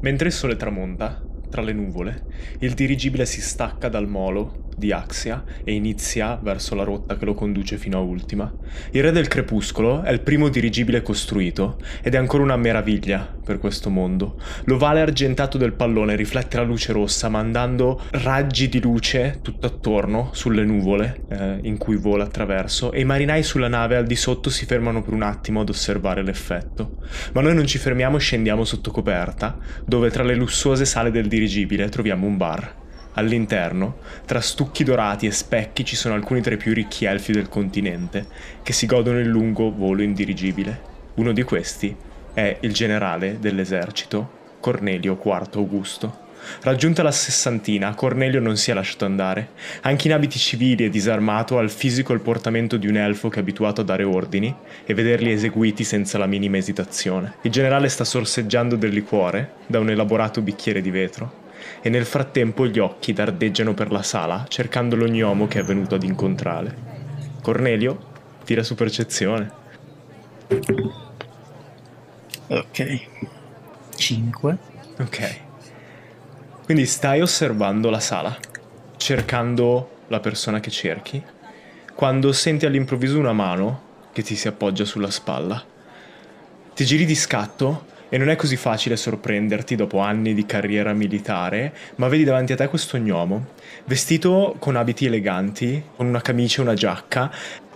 Mentre il sole tramonta, tra le nuvole, il dirigibile si stacca dal molo di Axia e inizia verso la rotta che lo conduce fino a Ultima. Il Re del Crepuscolo è il primo dirigibile costruito ed è ancora una meraviglia per questo mondo. L'ovale argentato del pallone riflette la luce rossa mandando raggi di luce tutto attorno sulle nuvole eh, in cui vola attraverso e i marinai sulla nave al di sotto si fermano per un attimo ad osservare l'effetto. Ma noi non ci fermiamo e scendiamo sotto coperta, dove tra le lussuose sale del dirigibile troviamo un bar. All'interno, tra stucchi dorati e specchi, ci sono alcuni tra i più ricchi elfi del continente, che si godono il lungo volo in dirigibile. Uno di questi è il generale dell'esercito, Cornelio IV Augusto. Raggiunta la sessantina, Cornelio non si è lasciato andare. Anche in abiti civili e disarmato ha il fisico e il portamento di un elfo che è abituato a dare ordini e vederli eseguiti senza la minima esitazione. Il generale sta sorseggiando del liquore da un elaborato bicchiere di vetro e nel frattempo gli occhi dardeggiano per la sala cercando l'ognomo che è venuto ad incontrare. Cornelio tira su percezione. Ok. 5. Ok. Quindi stai osservando la sala, cercando la persona che cerchi, quando senti all'improvviso una mano che ti si appoggia sulla spalla. Ti giri di scatto e non è così facile sorprenderti dopo anni di carriera militare, ma vedi davanti a te questo gnomo, vestito con abiti eleganti, con una camicia e una giacca,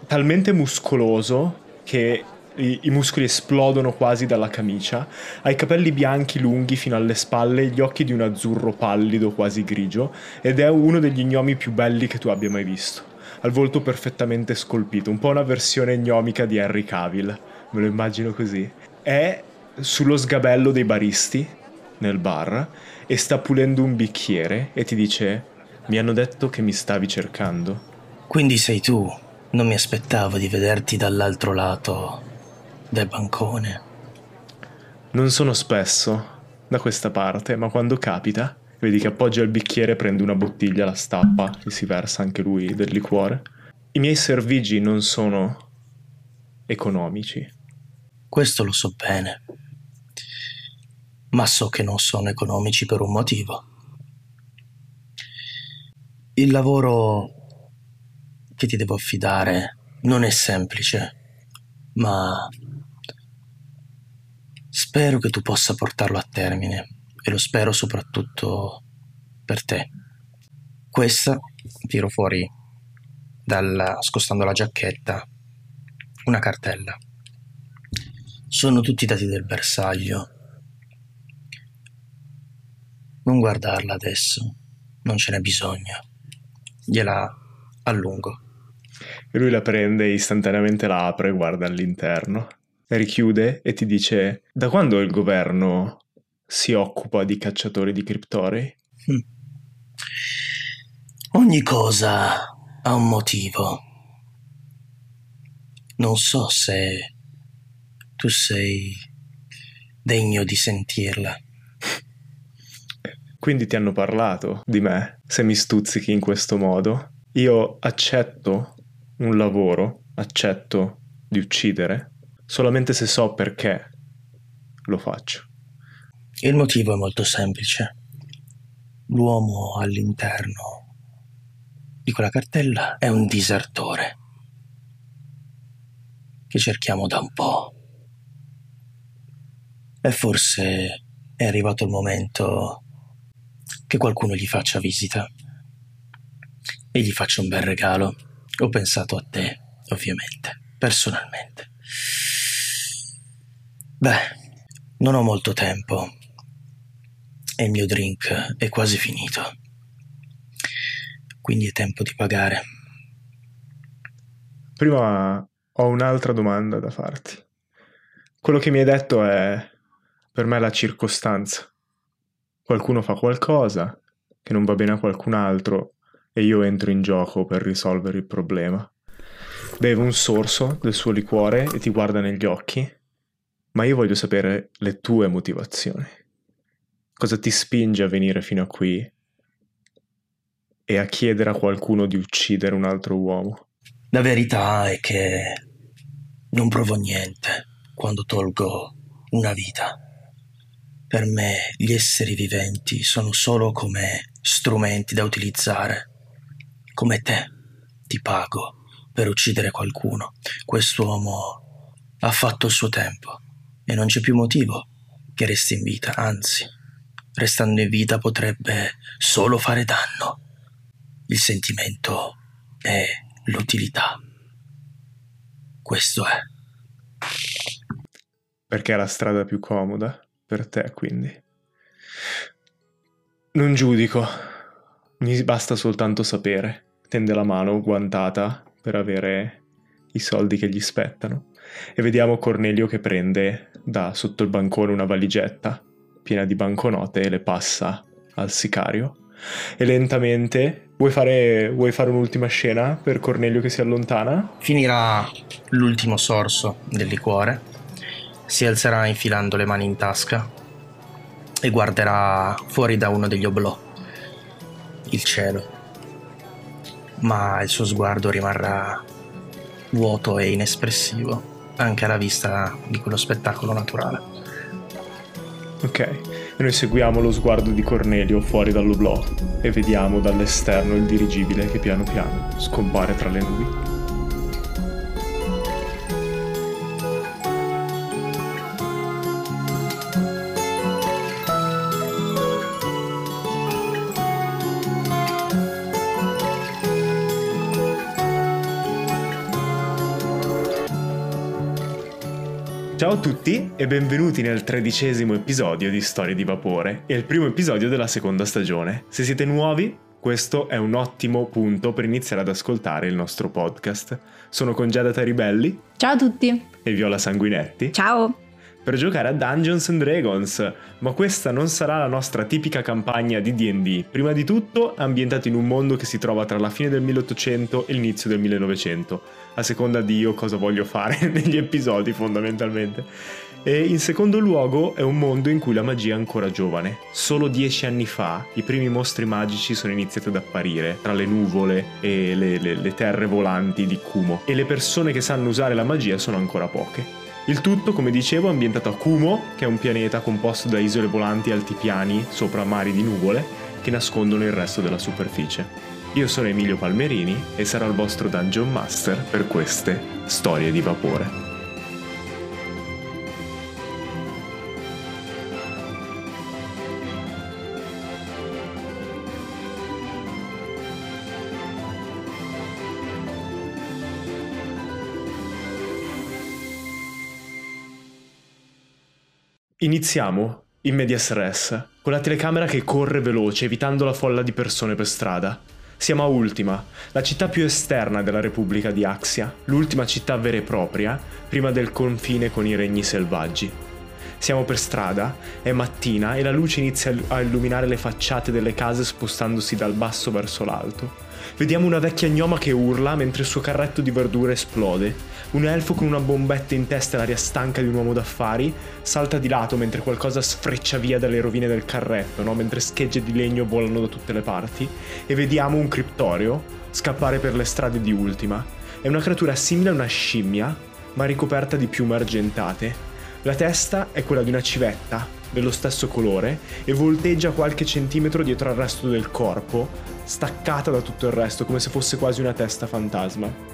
talmente muscoloso che i, i, muscoli esplodono quasi dalla camicia, ha i capelli bianchi lunghi fino alle spalle gli occhi di un azzurro pallido quasi grigio ed è uno degli gnomi più belli che tu abbia mai visto. Ha il volto perfettamente scolpito, un po' una versione gnomica di Henry Cavill, me lo immagino così. È sullo sgabello dei baristi nel bar e sta pulendo un bicchiere e ti dice mi hanno detto che mi stavi cercando. Quindi sei tu. Non mi aspettavo di vederti dall'altro lato del bancone. Non sono spesso da questa parte, ma quando capita, vedi che appoggia il bicchiere, prende una bottiglia, la stappa e si versa anche lui del liquore. I miei servigi non sono economici. Questo lo so bene ma so che non sono economici per un motivo. Il lavoro che ti devo affidare non è semplice, ma spero che tu possa portarlo a termine e lo spero soprattutto per te. Questa tiro fuori dalla, scostando la giacchetta una cartella. Sono tutti i dati del bersaglio non guardarla adesso, non ce n'è bisogno. Gliela allungo. E lui la prende, istantaneamente la apre, guarda all'interno, richiude e ti dice: Da quando il governo si occupa di cacciatori di criptorei? Hm. Ogni cosa ha un motivo. Non so se tu sei degno di sentirla. Quindi ti hanno parlato di me, se mi stuzzichi in questo modo. Io accetto un lavoro, accetto di uccidere, solamente se so perché lo faccio. Il motivo è molto semplice. L'uomo all'interno di quella cartella è un disertore che cerchiamo da un po'. E forse è arrivato il momento che qualcuno gli faccia visita e gli faccia un bel regalo. Ho pensato a te, ovviamente, personalmente. Beh, non ho molto tempo e il mio drink è quasi finito. Quindi è tempo di pagare. Prima ho un'altra domanda da farti. Quello che mi hai detto è per me la circostanza qualcuno fa qualcosa che non va bene a qualcun altro e io entro in gioco per risolvere il problema. Beve un sorso del suo liquore e ti guarda negli occhi, ma io voglio sapere le tue motivazioni. Cosa ti spinge a venire fino a qui e a chiedere a qualcuno di uccidere un altro uomo? La verità è che non provo niente quando tolgo una vita Per me gli esseri viventi sono solo come strumenti da utilizzare. Come te, ti pago per uccidere qualcuno. Quest'uomo ha fatto il suo tempo e non c'è più motivo che resti in vita, anzi, restando in vita potrebbe solo fare danno. Il sentimento è l'utilità. Questo è. Perché è la strada più comoda per te, quindi. Non giudico, mi basta soltanto sapere. Tende la mano guantata per avere i soldi che gli spettano e vediamo Cornelio che prende da sotto il bancone una valigetta piena di banconote e le passa al sicario. E lentamente vuoi fare, vuoi fare un'ultima scena per Cornelio che si allontana? Finirà l'ultimo sorso del liquore, si alzerà infilando le mani in tasca e guarderà fuori da uno degli oblò il cielo. Ma il suo sguardo rimarrà vuoto e inespressivo anche alla vista di quello spettacolo naturale. Ok, noi seguiamo lo sguardo di Cornelio fuori dall'oblò e vediamo dall'esterno il dirigibile che piano piano scompare tra le nubi. Ciao a tutti e benvenuti nel tredicesimo episodio di Storie di Vapore e il primo episodio della seconda stagione. Se siete nuovi, questo è un ottimo punto per iniziare ad ascoltare il nostro podcast. Sono con Giada Taribelli. Ciao a tutti. E Viola Sanguinetti. Ciao per giocare a Dungeons and Dragons, ma questa non sarà la nostra tipica campagna di DD. Prima di tutto, ambientato in un mondo che si trova tra la fine del 1800 e l'inizio del 1900, a seconda di io cosa voglio fare negli episodi fondamentalmente. E in secondo luogo è un mondo in cui la magia è ancora giovane. Solo dieci anni fa i primi mostri magici sono iniziati ad apparire tra le nuvole e le, le, le terre volanti di Kumo e le persone che sanno usare la magia sono ancora poche. Il tutto, come dicevo, è ambientato a Kumo, che è un pianeta composto da isole volanti altipiani sopra mari di nuvole che nascondono il resto della superficie. Io sono Emilio Palmerini e sarò il vostro Dungeon Master per queste storie di vapore. Iniziamo in medias res, con la telecamera che corre veloce evitando la folla di persone per strada. Siamo a Ultima, la città più esterna della Repubblica di Axia, l'ultima città vera e propria, prima del confine con i regni selvaggi. Siamo per strada, è mattina e la luce inizia a illuminare le facciate delle case spostandosi dal basso verso l'alto. Vediamo una vecchia gnoma che urla mentre il suo carretto di verdure esplode. Un elfo con una bombetta in testa e l'aria stanca di un uomo d'affari salta di lato mentre qualcosa sfreccia via dalle rovine del carretto, no? mentre schegge di legno volano da tutte le parti. E vediamo un criptorio scappare per le strade di Ultima. È una creatura simile a una scimmia, ma ricoperta di piume argentate. La testa è quella di una civetta, dello stesso colore, e volteggia qualche centimetro dietro al resto del corpo, staccata da tutto il resto, come se fosse quasi una testa fantasma.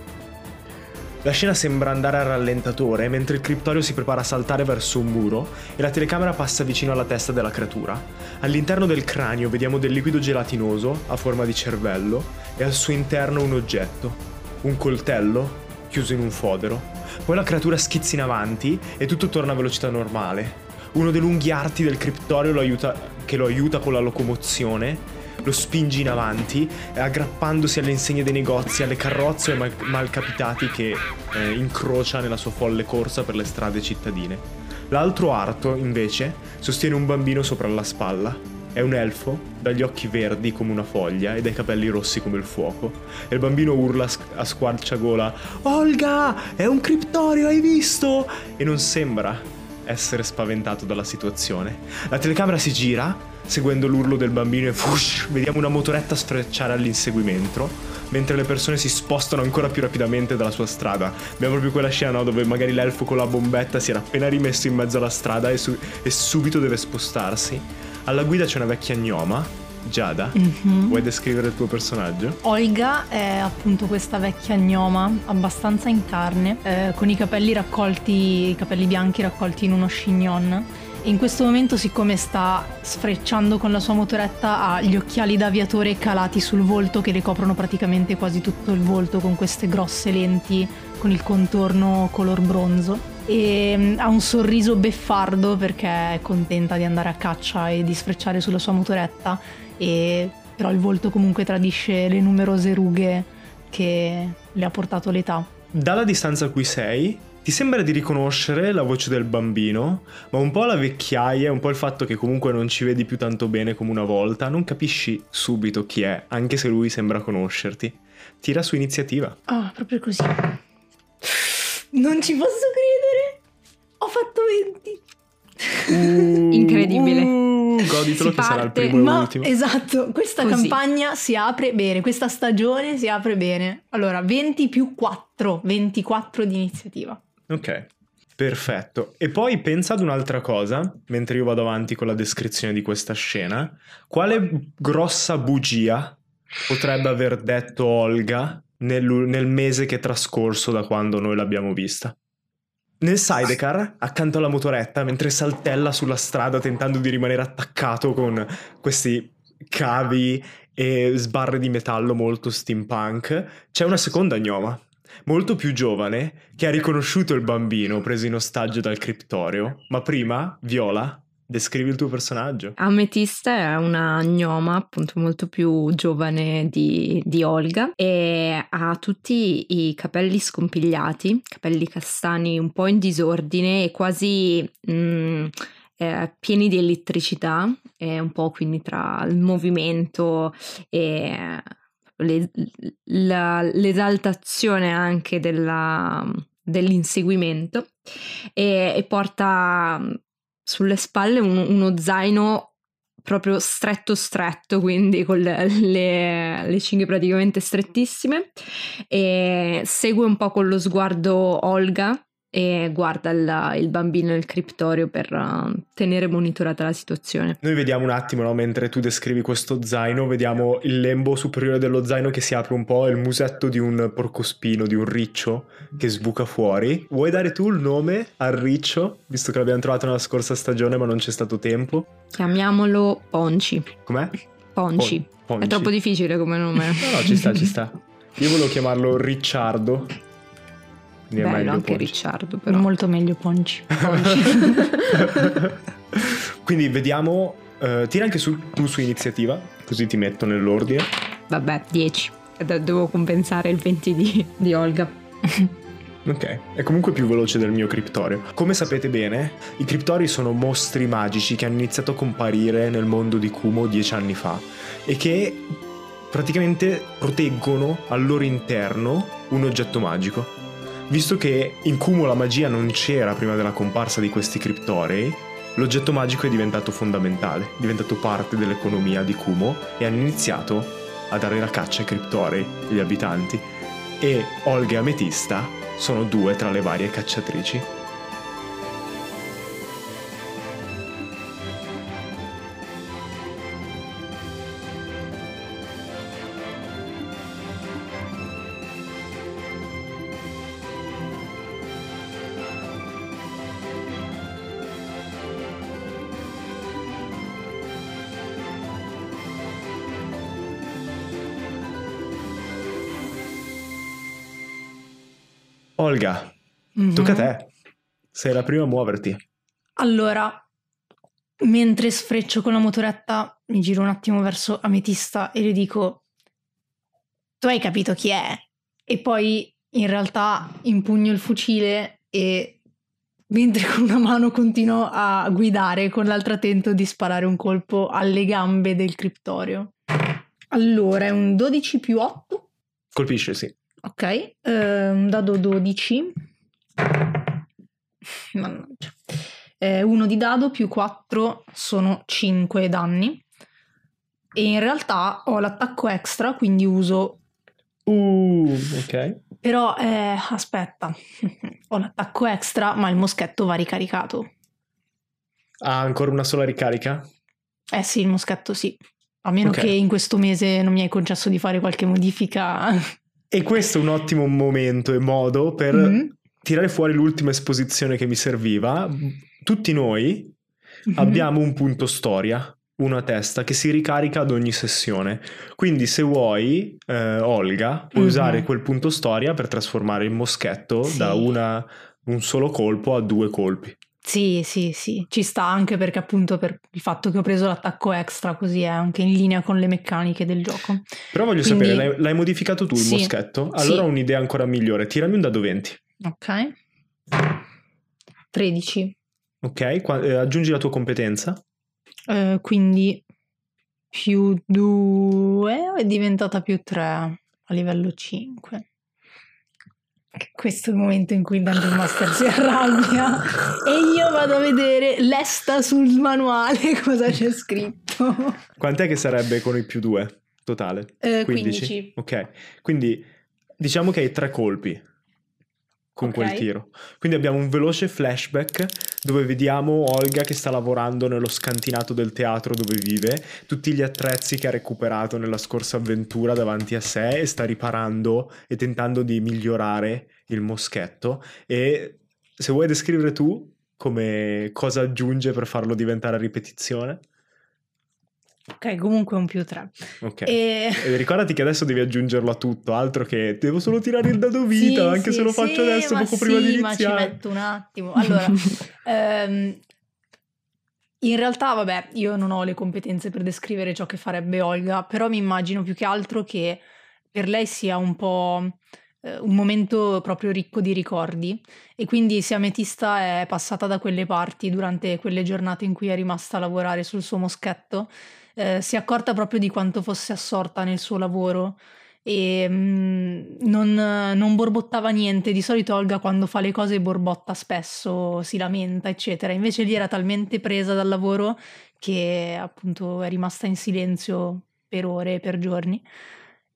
La scena sembra andare a rallentatore mentre il criptorio si prepara a saltare verso un muro e la telecamera passa vicino alla testa della creatura. All'interno del cranio vediamo del liquido gelatinoso a forma di cervello e al suo interno un oggetto, un coltello chiuso in un fodero. Poi la creatura schizza in avanti e tutto torna a velocità normale. Uno dei lunghi arti del criptorio lo aiuta, che lo aiuta con la locomozione lo spinge in avanti, aggrappandosi alle insegne dei negozi, alle carrozze e mal- malcapitati che eh, incrocia nella sua folle corsa per le strade cittadine. L'altro arto, invece, sostiene un bambino sopra la spalla. È un elfo, dagli occhi verdi come una foglia e dai capelli rossi come il fuoco. E il bambino urla a squarciagola: Olga! È un criptorio, hai visto? E non sembra essere spaventato dalla situazione. La telecamera si gira seguendo l'urlo del bambino e fush, vediamo una motoretta sfrecciare all'inseguimento. mentre le persone si spostano ancora più rapidamente dalla sua strada. Abbiamo proprio quella scena no, dove magari l'elfo con la bombetta si era appena rimesso in mezzo alla strada e, su- e subito deve spostarsi. Alla guida c'è una vecchia gnoma, Giada. Mhm. Vuoi descrivere il tuo personaggio? Olga è appunto questa vecchia gnoma, abbastanza in carne, eh, con i capelli raccolti, i capelli bianchi raccolti in uno chignon. In questo momento, siccome sta sfrecciando con la sua motoretta, ha gli occhiali d'aviatore calati sul volto che le coprono praticamente quasi tutto il volto con queste grosse lenti con il contorno color bronzo. E mm, ha un sorriso beffardo perché è contenta di andare a caccia e di sfrecciare sulla sua motoretta e però il volto comunque tradisce le numerose rughe che le ha portato l'età. Dalla distanza a cui sei, ti sembra di riconoscere la voce del bambino, ma un po' la vecchiaia, un po' il fatto che comunque non ci vedi più tanto bene come una volta, non capisci subito chi è, anche se lui sembra conoscerti. Tira su iniziativa. Ah, proprio così. Non ci posso credere! Ho fatto 20! Incredibile. Uh, goditelo Si che sarà il parte, primo e Ma l'ultimo. esatto, questa Così. campagna si apre bene, questa stagione si apre bene. Allora, 20 più 4, 24 di iniziativa. Ok, perfetto. E poi pensa ad un'altra cosa, mentre io vado avanti con la descrizione di questa scena. Quale grossa bugia potrebbe aver detto Olga nel, nel mese che è trascorso da quando noi l'abbiamo vista? Nel sidecar, accanto alla motoretta, mentre saltella sulla strada tentando di rimanere attaccato con questi cavi e sbarre di metallo molto steampunk, c'è una seconda gnoma, molto più giovane, che ha riconosciuto il bambino preso in ostaggio dal criptorio. Ma prima, Viola, descrivi il tuo personaggio. Ametista è una gnoma appunto molto più giovane di, di Olga e ha tutti i capelli scompigliati, capelli castani un po' in disordine e quasi mm, eh, pieni di elettricità, e un po' quindi tra il movimento e le- la- l'esaltazione anche della- dell'inseguimento e, e porta mm, sulle spalle un- uno zaino proprio stretto stretto, quindi con le, le- le cinghie praticamente strettissime e segue un po' con lo sguardo Olga e guarda il, il bambino nel criptorio per uh, tenere monitorata la situazione. Noi vediamo un attimo, no, mentre tu descrivi questo zaino, vediamo il lembo superiore dello zaino che si apre un po', il musetto di un porcospino, di un riccio che sbuca fuori. Vuoi dare tu il nome al riccio, visto che l'abbiamo trovato nella scorsa stagione ma non c'è stato tempo? Chiamiamolo Ponci. Com'è? Ponci. Pon- Ponci. È troppo difficile come nome. No, no, ci sta, ci sta. Io volevo chiamarlo Ricciardo. Quindi è Bello meglio anche Ponci. Ricciardo, però. Molto meglio Ponci. Quindi vediamo. eh, tira anche su, tu su iniziativa, così ti metto nell'ordine. Vabbè, 10. De- Devo compensare il 20 di, di Olga. Ok, è comunque più veloce del mio criptorio. Come sapete bene, i criptori sono mostri magici che hanno iniziato a comparire nel mondo di Kumo dieci anni fa e che praticamente proteggono al loro interno un oggetto magico. Visto che in Kumo la magia non c'era prima della comparsa di questi criptorei, l'oggetto magico è diventato fondamentale, è diventato parte dell'economia di Kumo e hanno iniziato a dare la caccia ai criptorei, gli abitanti. E Olga e Ametista sono due tra le varie cacciatrici. Olga, tocca a te. Sei la prima a muoverti. Allora, mentre sfreccio con la motoretta, mi giro un attimo verso Ametista e le dico: Tu hai capito chi è? E poi in realtà impugno il fucile e mentre con una mano continuo a guidare, con l'altra tento di sparare un colpo alle gambe del criptorio. Allora, è un 12 più 8. Colpisce, sì. Ok, eh, un dado 12. Mannaggia. Eh, uno di dado più 4 sono 5 danni. E in realtà ho l'attacco extra, quindi uso Uh, ok. Però, eh, aspetta, ho l'attacco extra, ma il moschetto va ricaricato. Ha ancora una sola ricarica? Eh sì, il moschetto sì. A meno Ok. che in questo mese non mi hai concesso di fare qualche modifica. E questo è un ottimo momento e modo per Mhm. tirare fuori l'ultima esposizione che mi serviva. Tutti noi Mhm. abbiamo un punto storia, uno a testa, che si ricarica ad ogni sessione. Quindi se vuoi, eh, Olga, puoi Mhm. usare quel punto storia per trasformare il moschetto Sì. da una- un solo colpo a due colpi. Sì, sì, sì, ci sta anche perché appunto per il fatto che ho preso l'attacco extra, così è anche in linea con le meccaniche del gioco. Però voglio Quindi- sapere, l'hai, l'hai modificato tu il Sì. moschetto? Allora Sì. ho un'idea ancora migliore. Tirami un dado 20. Ok. 13. Ok? Qua- eh, aggiungi la tua competenza. Eh, quindi più 2 è diventata più 3 a livello 5. Questo è il momento in cui il Dungeon Master si arrabbia e io vado a vedere lesta sul manuale cosa c'è scritto. Quant'è che sarebbe con i più 2 totale? Eh, 15. Ok, quindi diciamo che hai tre colpi con Ok. quel tiro. Quindi abbiamo un veloce flashback dove vediamo Olga che sta lavorando nello scantinato del teatro dove vive, tutti gli attrezzi che ha recuperato nella scorsa avventura davanti a sé e sta riparando e tentando di migliorare il moschetto e se vuoi descrivere tu come cosa aggiunge per farlo diventare a ripetizione. Ok, comunque un più 3. Ok. E... E ricordati che adesso devi aggiungerlo a tutto, altro che devo solo tirare il dado vita, Sì, anche sì, se lo sì, faccio adesso ma poco prima sì, di ma ci iniziare. metto un attimo. Allora, ehm, in realtà, vabbè, io non ho le competenze per descrivere ciò che farebbe Olga, però mi immagino più che altro che per lei sia un po' eh, un momento proprio ricco di ricordi e quindi se Ametista è passata da quelle parti durante quelle giornate in cui è rimasta a lavorare sul suo moschetto, eh, si è accorta proprio di quanto fosse assorta nel suo lavoro e mm, non, non borbottava niente. Di solito Olga quando fa le cose borbotta spesso, si lamenta, eccetera. Invece lì era talmente presa dal lavoro che appunto è rimasta in silenzio per ore, per giorni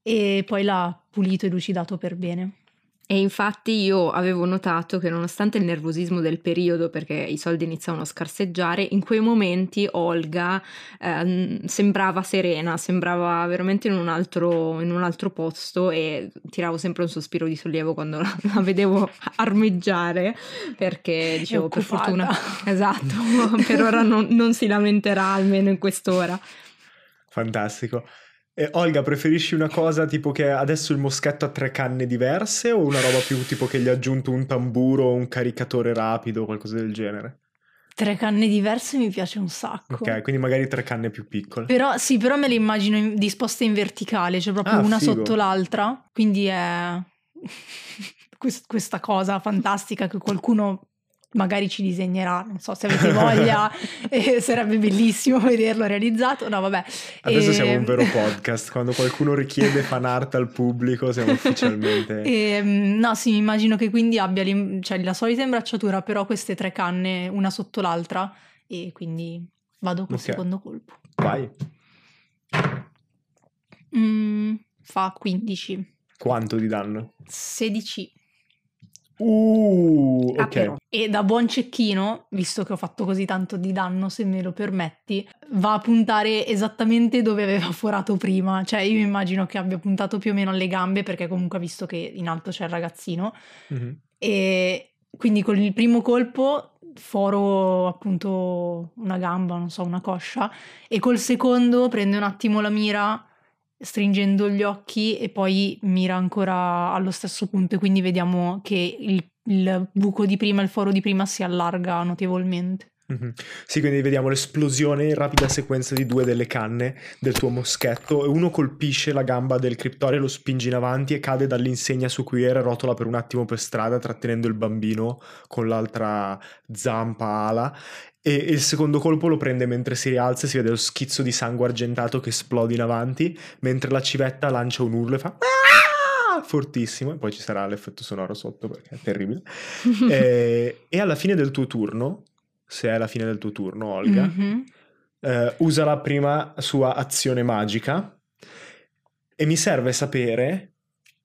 e poi l'ha pulito e lucidato per bene. E infatti io avevo notato che nonostante il nervosismo del periodo, perché i soldi iniziavano a scarseggiare, in quei momenti Olga ehm, sembrava serena, sembrava veramente in un, altro, in un altro posto e tiravo sempre un sospiro di sollievo quando la, la vedevo armeggiare, perché dicevo per occupata." fortuna, esatto, per ora non, non si lamenterà almeno in quest'ora. Fantastico. E Olga, preferisci una cosa tipo che adesso il moschetto ha tre canne diverse o una roba più tipo che gli ha aggiunto un tamburo o un caricatore rapido o qualcosa del genere? Tre canne diverse mi piace un sacco. Ok, quindi magari tre canne più piccole. Però sì, però me le immagino in- disposte in verticale, cioè proprio Ah, una figo. sotto l'altra, quindi è quest- questa cosa fantastica che qualcuno magari ci disegnerà, non so se avete voglia, eh, sarebbe bellissimo vederlo realizzato, no vabbè. Adesso E- siamo un vero podcast, quando qualcuno richiede fan art al pubblico siamo ufficialmente... E, mm, no, sì, mi immagino che quindi abbia cioè, la solita imbracciatura, però queste tre canne una sotto l'altra e quindi vado col Ok. secondo colpo. Vai. Mm, fa 15, Quanto di danno? 16. Uh, Ah, ok. E da buon cecchino, visto che ho fatto così tanto di danno, se me lo permetti, va a puntare esattamente dove aveva forato prima. Cioè, io immagino che abbia puntato più o meno alle gambe, perché comunque ha visto che in alto c'è il ragazzino. Mhm. E quindi con il primo colpo foro appunto una gamba, non so, una coscia, e col secondo prende un attimo la mira stringendo gli occhi e poi mira ancora allo stesso punto e quindi vediamo che il, il buco di prima, il foro di prima si allarga notevolmente. Mhm. Sì, quindi vediamo l'esplosione in rapida sequenza di due delle canne del tuo moschetto e uno colpisce la gamba del criptore, lo spinge in avanti e cade dall'insegna su cui era, rotola per un attimo per strada trattenendo il bambino con l'altra zampa ala e il secondo colpo lo prende mentre si rialza e si vede lo schizzo di sangue argentato che esplode in avanti mentre la civetta lancia un urlo e fa "Ah!" fortissimo e poi ci sarà l'effetto sonoro sotto perché è terribile e, e alla fine del tuo turno se è la fine del tuo turno Olga Mhm. eh, usa la prima sua azione magica e mi serve sapere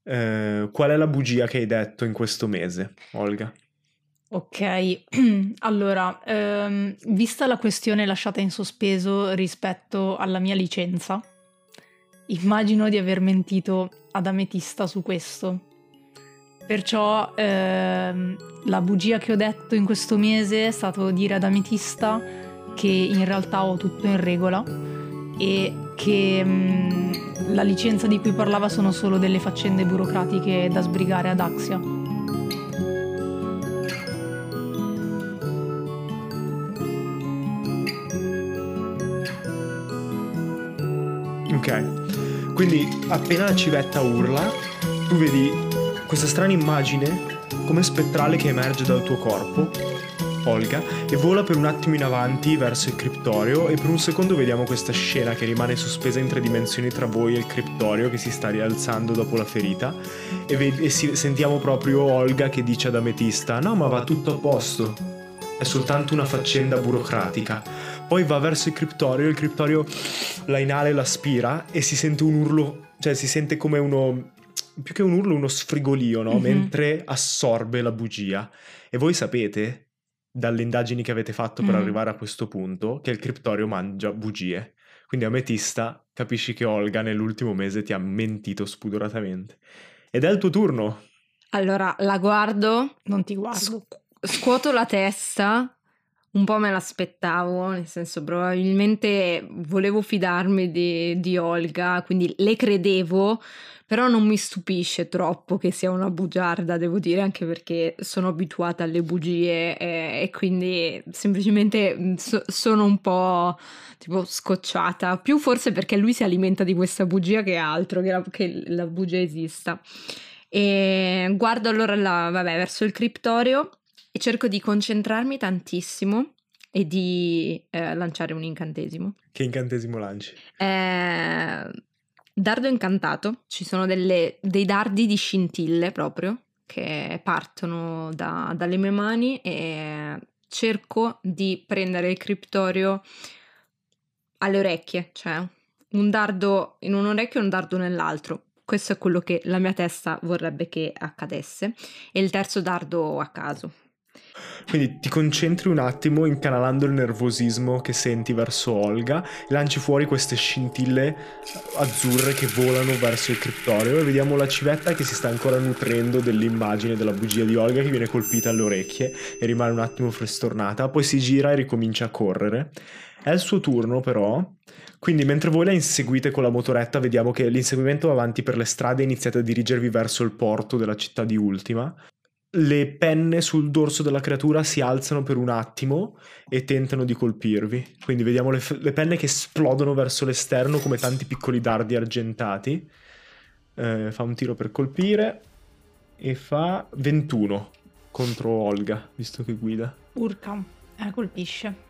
Eh, qual è la bugia che hai detto in questo mese, Olga? Ok, allora, ehm, vista la questione lasciata in sospeso rispetto alla mia licenza, immagino di aver mentito ad Ametista su questo. Perciò ehm, la bugia che ho detto in questo mese è stato dire ad Ametista che in realtà ho tutto in regola e che mh, la licenza di cui parlava sono solo delle faccende burocratiche da sbrigare ad Axia. Quindi appena la civetta urla, tu vedi questa strana immagine come spettrale che emerge dal tuo corpo, Olga, e vola per un attimo in avanti verso il criptorio e per un secondo vediamo questa scena che rimane sospesa in tre dimensioni tra voi e il criptorio che si sta rialzando dopo la ferita e, ved- e si- sentiamo proprio Olga che dice ad Ametista no ma va tutto a posto, è soltanto una faccenda burocratica. Poi va verso il criptorio, il criptorio la inala e l'aspira e si sente un urlo, cioè si sente come uno, più che un urlo, uno sfrigolio, no? Mhm. Mentre assorbe la bugia. E voi sapete, dalle indagini che avete fatto per Mhm. arrivare a questo punto, che il criptorio mangia bugie. Quindi Ametista capisci che Olga nell'ultimo mese ti ha mentito spudoratamente. Ed è il tuo turno. Allora, la guardo, Non ti guardo. scuoto la testa, un po' me l'aspettavo, nel senso probabilmente volevo fidarmi di, di Olga, quindi le credevo, però non mi stupisce troppo che sia una bugiarda, devo dire, anche perché sono abituata alle bugie eh, e quindi semplicemente mm, so- sono un po' tipo scocciata, più forse perché lui si alimenta di questa bugia che altro, che la, che la bugia esista. E guardo allora la- vabbè, verso il criptorio e cerco di concentrarmi tantissimo e di eh, lanciare un incantesimo. Che incantesimo lanci? Eh, dardo incantato, ci sono delle- dei dardi di scintille proprio che partono da- dalle mie mani e cerco di prendere il criptorio alle orecchie, cioè un dardo in un orecchio e un dardo nell'altro. Questo è quello che la mia testa vorrebbe che accadesse. E il terzo dardo a caso. Quindi ti concentri un attimo incanalando il nervosismo che senti verso Olga, lanci fuori queste scintille azzurre che volano verso il criptorio e vediamo la civetta che si sta ancora nutrendo dell'immagine della bugia di Olga che viene colpita alle orecchie e rimane un attimo frestornata, poi si gira e ricomincia a correre. È il suo turno però, quindi mentre voi la inseguite con la motoretta vediamo che l'inseguimento va avanti per le strade e iniziate a dirigervi verso il porto della città di Ultima le penne sul dorso della creatura si alzano per un attimo e tentano di colpirvi. Quindi vediamo le, f- le penne che esplodono verso l'esterno come tanti piccoli dardi argentati. Eh, fa un tiro per colpire e fa 21 contro Olga, visto che guida. Urca, eh, colpisce.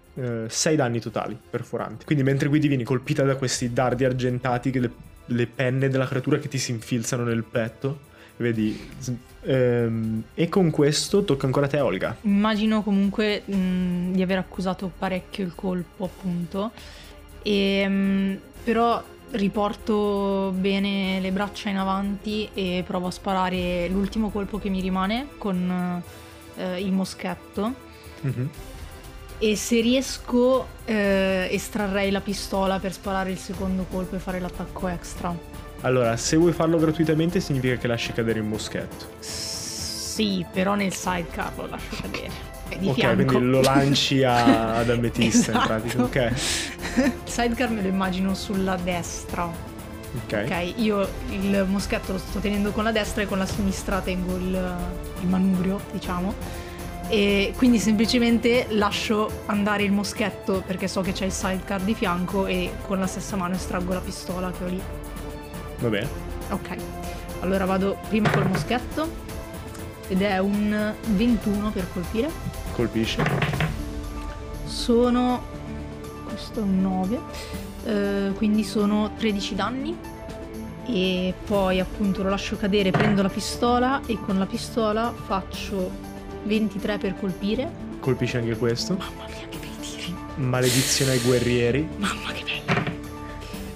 6 danni totali perforanti. Quindi mentre guidi vieni colpita da questi dardi argentati, che le, le penne della creatura che ti si infilzano nel petto. Vedi. Ehm, e con questo tocca ancora a te, Olga. Immagino comunque mh, di aver accusato parecchio il colpo, appunto. E, mh, però riporto bene le braccia in avanti e provo a sparare l'ultimo colpo che mi rimane con eh, il moschetto. Mhm. E se riesco, eh, estrarrei la pistola per sparare il secondo colpo e fare l'attacco extra. Allora, se vuoi farlo gratuitamente, significa che lasci cadere il moschetto. Sì, però nel sidecar lo lascio cadere. È di ok, fianco. quindi lo lanci a- ad ametista in Esatto. pratica. Ok. Il sidecar me lo immagino sulla destra. Ok. Ok, io il moschetto lo sto tenendo con la destra e con la sinistra tengo il, il manubrio, diciamo. E quindi semplicemente lascio andare il moschetto perché so che c'è il sidecar di fianco e con la stessa mano estraggo la pistola che ho lì. Va bene. Ok, allora vado prima col moschetto ed è un 21 per colpire. Colpisce. Sono. Questo è un 9. eh, quindi sono 13 danni. E poi appunto lo lascio cadere, prendo la pistola e con la pistola faccio 23 per colpire. Colpisce anche questo. Mamma mia, che bei tiri! Maledizione ai guerrieri. Mamma che bello!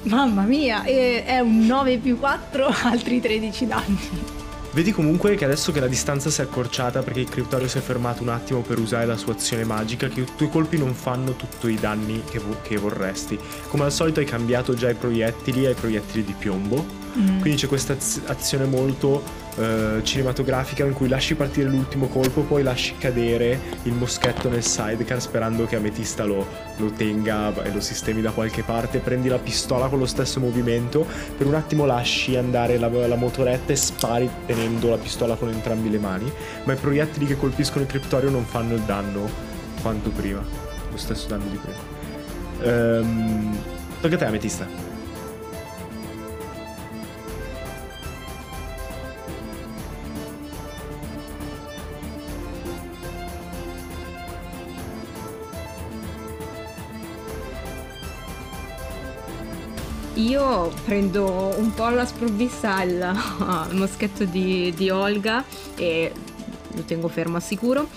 Mamma mia, è un 9 più 4, altri 13 danni. Vedi comunque che adesso che la distanza si è accorciata perché il criptorio si è fermato un attimo per usare la sua azione magica, che i tuoi colpi non fanno tutti i danni che, vo- che vorresti. Come al solito hai cambiato già i proiettili ai proiettili di piombo. Mm. Quindi c'è questa az- azione molto eh, cinematografica in cui lasci partire l'ultimo colpo, poi lasci cadere il moschetto nel sidecar sperando che Ametista lo, lo tenga e lo sistemi da qualche parte. Prendi la pistola con lo stesso movimento, per un attimo lasci andare la, la motoretta e spari tenendo la pistola con entrambi le mani, ma i proiettili che colpiscono il criptorio non fanno il danno quanto prima, lo stesso danno di prima. Ehm, tocca a te Ametista. Io prendo un po' alla sprovvista il, moschetto di, di Olga e lo tengo fermo a sicuro.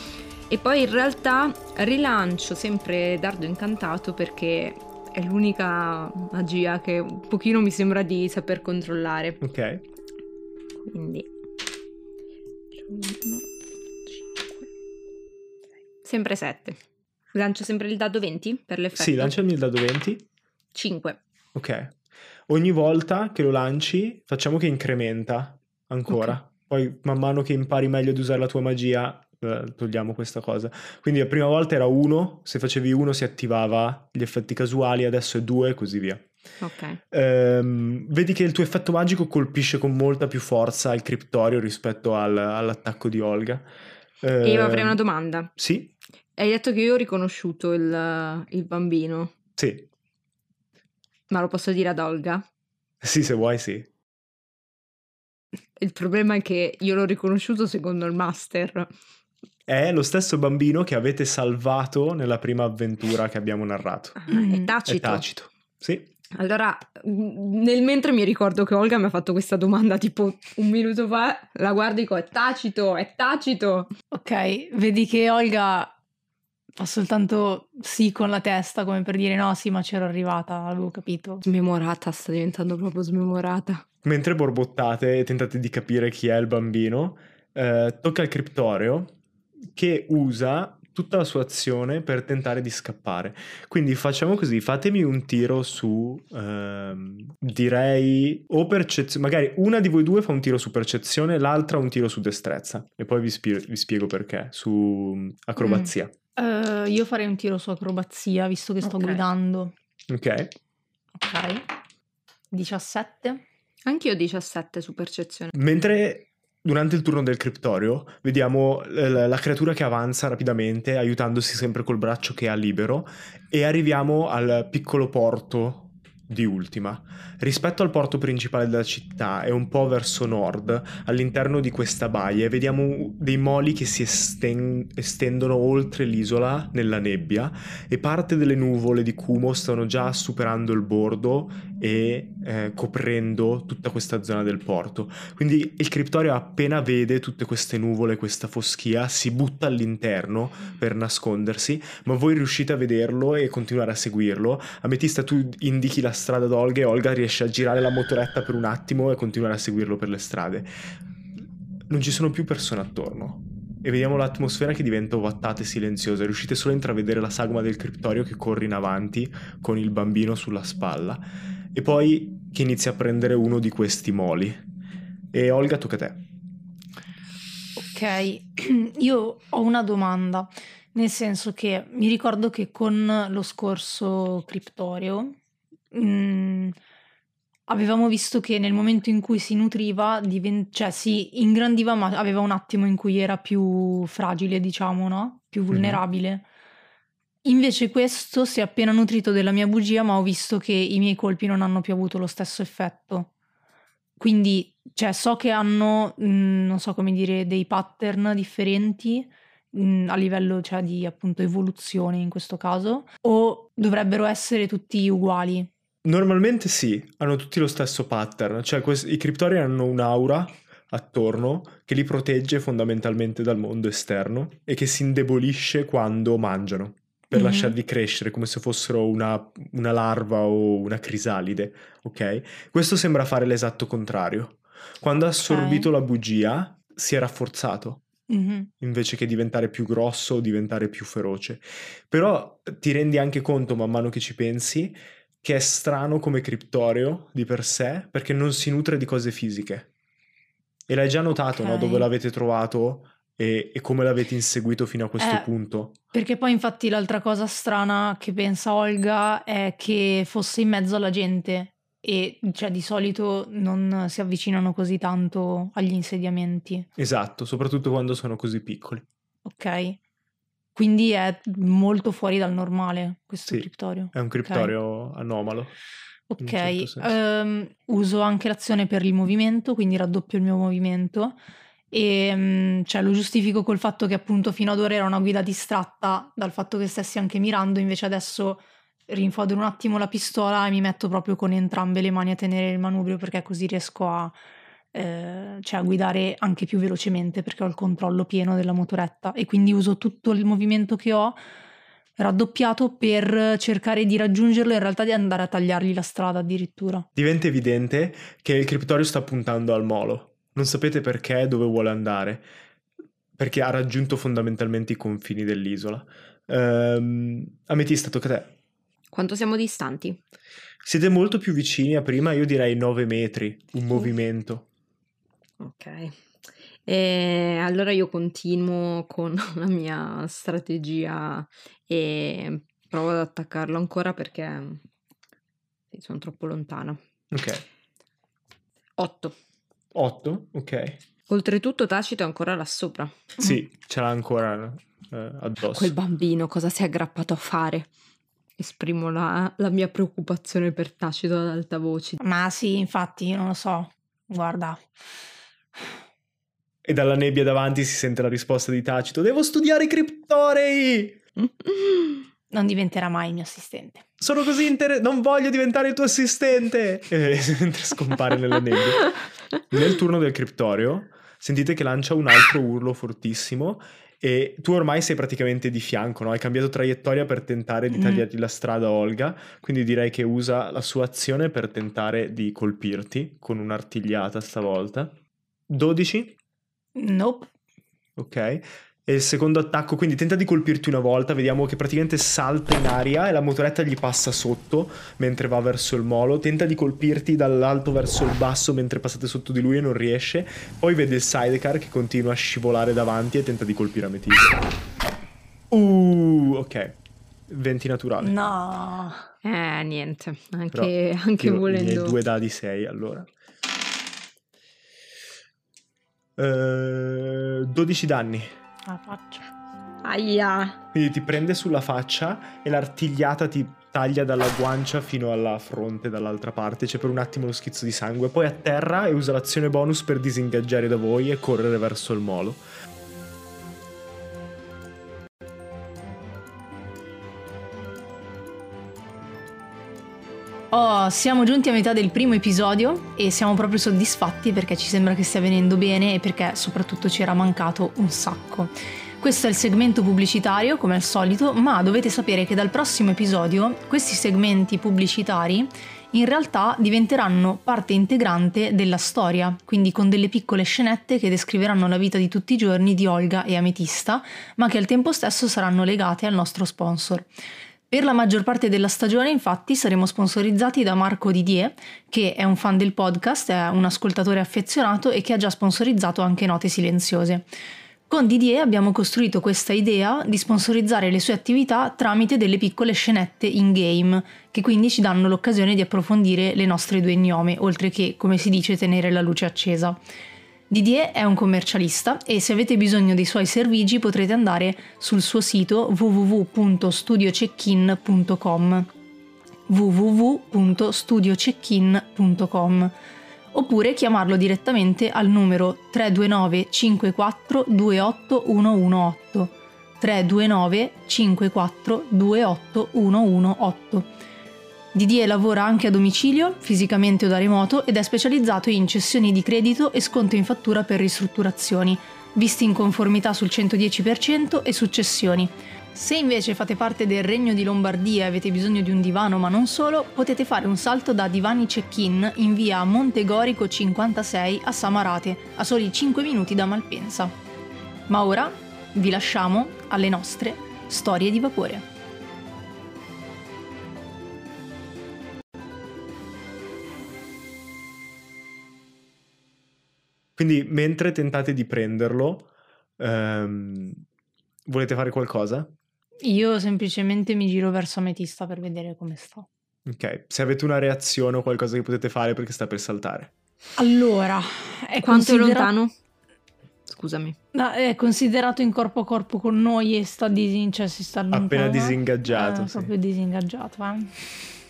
E poi in realtà rilancio sempre Dardo Incantato perché è l'unica magia che un pochino mi sembra di saper controllare. Ok. Quindi... Sempre 7. Lancio sempre il dado 20 per l'effetto? Sì, lanciami il dado 20. 5. Ok. Ogni volta che lo lanci, facciamo che incrementa ancora. Ok. Poi, man mano che impari meglio ad usare la tua magia, eh, togliamo questa cosa. Quindi la prima volta era 1, se facevi 1 si attivava gli effetti casuali, adesso è 2 e così via. Ok. Ehm, vedi che il tuo effetto magico colpisce con molta più forza il criptorio rispetto al- all'attacco di Olga. E io avrei Ehm, una domanda. Sì, Hai detto che io ho riconosciuto il, il bambino, sì, ma lo posso dire ad Olga? sì, se vuoi sì. Il problema è che io l'ho riconosciuto secondo il master. È lo stesso bambino che avete salvato nella prima avventura che abbiamo narrato. Ah, Mm. È È tacito. tacito. Sì. Allora, mm, nel mentre mi ricordo che Olga mi ha fatto questa domanda tipo un minuto fa, la guardo e dico è tacito, è tacito. Ok, vedi che Olga fa soltanto sì con la testa, come per dire no, sì, ma c'ero arrivata, avevo capito. Smemorata, sta diventando proprio smemorata. Mentre borbottate e tentate di capire chi è il bambino, eh, tocca al criptorio che usa tutta la sua azione per tentare di scappare. Quindi facciamo così, fatemi un tiro su, ehm, direi, o percezione, magari una di voi due fa un tiro su percezione, l'altra un tiro su destrezza. E poi vi, spie- vi spiego perché, su mm, acrobazia. Eh, io farei un tiro su acrobazia, visto che sto Ok. guidando. Ok? Ok. 17. Anch'io 17 su percezione. Mentre durante il turno del criptorio vediamo eh, la la creatura che avanza rapidamente, aiutandosi sempre col braccio che ha libero, e arriviamo al piccolo porto di Ultima. Rispetto al porto principale della città è un po' verso nord, all'interno di questa baia, e vediamo dei moli che si esten- estendono oltre l'isola nella nebbia e parte delle nuvole di Kumo stanno già superando il bordo e eh, coprendo tutta questa zona del porto. Quindi il criptorio appena vede tutte queste nuvole, questa foschia, si butta all'interno per nascondersi, ma voi riuscite a vederlo e continuare a seguirlo. Ametista, tu indichi la strada ad Olga e Olga riesce a girare la motoretta per un attimo e continuare a seguirlo per le strade. Non ci sono più persone attorno. E vediamo l'atmosfera che diventa ovattata e silenziosa. Riuscite solo a intravedere la sagoma del criptorio che corre in avanti con il bambino sulla spalla. E poi che inizia a prendere uno di questi moli. E Olga, tocca a te. Ok, io ho una domanda, nel senso che mi ricordo che con lo scorso criptorio mm, avevamo visto che nel momento in cui si nutriva, diven- cioè si ingrandiva, ma aveva un attimo in cui era più fragile, diciamo, no? Più vulnerabile. Invece questo si è appena nutrito della mia bugia, ma ho visto che i miei colpi non hanno più avuto lo stesso effetto. Quindi, cioè, so che hanno, mh, non so come dire, dei pattern differenti mh, a livello, cioè, di appunto evoluzione in questo caso, o dovrebbero essere tutti uguali. Normalmente sì, hanno tutti lo stesso pattern, cioè quest- i criptori hanno un'aura attorno che li protegge fondamentalmente dal mondo esterno e che si indebolisce quando mangiano. per Mhm. lasciarli crescere come se fossero una, una larva o una crisalide, ok? Questo sembra fare l'esatto contrario. Quando ha assorbito la bugia si è rafforzato Mhm. invece che diventare più grosso o diventare più feroce. Però ti rendi anche conto, man mano che ci pensi, che è strano come criptoreo di per sé, perché non si nutre di cose fisiche. E l'hai già notato, no? Ok. Dove l'avete trovato e, e come l'avete inseguito fino a questo Eh, punto. Perché poi infatti l'altra cosa strana che pensa Olga è che fosse in mezzo alla gente e cioè di solito non si avvicinano così tanto agli insediamenti, Esatto, soprattutto quando sono così piccoli. ok? Quindi è molto fuori dal normale questo Sì, criptorio. È un criptoreo anomalo. Ok, certo ehm, uso anche l'azione per il movimento, quindi raddoppio il mio movimento e mm, cioè, lo giustifico col fatto che appunto fino ad ora era una guida distratta dal fatto che stessi anche mirando, invece adesso rinfodero un attimo la pistola e mi metto proprio con entrambe le mani a tenere il manubrio perché così riesco a, eh, cioè, a guidare anche più velocemente perché ho il controllo pieno della motoretta e quindi uso tutto il movimento che ho raddoppiato per cercare di raggiungerlo e in realtà di andare a tagliargli la strada addirittura. Diventa evidente che il criptorio sta puntando al molo. Non sapete perché e dove vuole andare. Perché ha raggiunto fondamentalmente i confini dell'isola. Ehm, Ametista, tocca a te. Quanto siamo distanti? Siete molto più vicini a prima, io direi 9 metri, un movimento. Ok. E allora io continuo con la mia strategia e provo ad attaccarlo ancora perché sì, sono troppo lontana. Ok. 8. 8, ok. Oltretutto Tacito è ancora là sopra. Sì, ce l'ha ancora eh, addosso. Quel bambino cosa si è aggrappato a fare? Esprimo la, la mia preoccupazione per Tacito ad alta voce. Ma sì, infatti, io non lo so. Guarda, E dalla nebbia davanti si sente la risposta di Tacito. Devo studiare i criptorei! non diventerà mai il mio assistente. Sono così inter... Non voglio diventare il tuo assistente! E mentre scompare nella nebbia. Nel turno del criptorio sentite che lancia un altro urlo fortissimo e tu ormai sei praticamente di fianco, no? Hai cambiato traiettoria per tentare di Mm. tagliargli la strada a Olga, quindi direi che usa la sua azione per tentare di colpirti con un'artigliata stavolta. 12, Nope. ok. E il secondo attacco, quindi tenta di colpirti una volta, vediamo che praticamente salta in aria e la motoretta gli passa sotto mentre va verso il molo, tenta di colpirti dall'alto verso il basso mentre passate sotto di lui e non riesce, poi vede il sidecar che continua a scivolare davanti e tenta di colpire Ametista. Uh, ok. 20 naturale. No. Eh, niente, Però anche, anche volendo. due dadi 6 allora. Eh, 12 danni. La faccia. Aia. Quindi ti prende sulla faccia e l'artigliata ti taglia dalla guancia fino alla fronte dall'altra parte. C'è per un attimo lo schizzo di sangue. Poi atterra e usa l'azione bonus per disingaggiare da voi e correre verso il molo. Oh, siamo giunti a metà del primo episodio e siamo proprio soddisfatti perché ci sembra che stia venendo bene e perché soprattutto ci era mancato un sacco. Questo è il segmento pubblicitario, come al solito, ma dovete sapere che dal prossimo episodio questi segmenti pubblicitari in realtà diventeranno parte integrante della storia, quindi con delle piccole scenette che descriveranno la vita di tutti i giorni di Olga e Ametista, ma che al tempo stesso saranno legate al nostro sponsor. Per la maggior parte della stagione, infatti, saremo sponsorizzati da Marco Didier, che è un fan del podcast, è un ascoltatore affezionato e che ha già sponsorizzato anche Note Silenziose. Con Didier abbiamo costruito questa idea di sponsorizzare le sue attività tramite delle piccole scenette in game, che quindi ci danno l'occasione di approfondire le nostre due gnome, oltre che, come si dice, tenere la luce accesa. Didier è un commercialista e se avete bisogno dei suoi servigi potrete andare sul suo sito www.studioceckin.com www.studioceckin.com oppure chiamarlo direttamente al numero 329 54 28 118 329 54 28 118 Didier lavora anche a domicilio, fisicamente o da remoto, ed è specializzato in cessioni di credito e sconto in fattura per ristrutturazioni, visti in conformità sul 110% e successioni. Se invece fate parte del Regno di Lombardia e avete bisogno di un divano ma non solo, potete fare un salto da Divani Check-in in via Montegorico 56 a Samarate, a soli 5 minuti da Malpensa. Ma ora vi lasciamo alle nostre storie di vapore. Quindi mentre tentate di prenderlo, ehm, volete fare qualcosa? Io semplicemente mi giro verso Ametista per vedere come sta. Ok, se avete una reazione o qualcosa che potete fare perché sta per saltare. Allora, è Quanto è considera- lontano? Scusami. No, è considerato in corpo a corpo con noi e sta disin- cioè si sta Appena allontano. disingaggiato, Eh, sì. proprio disingaggiato, eh.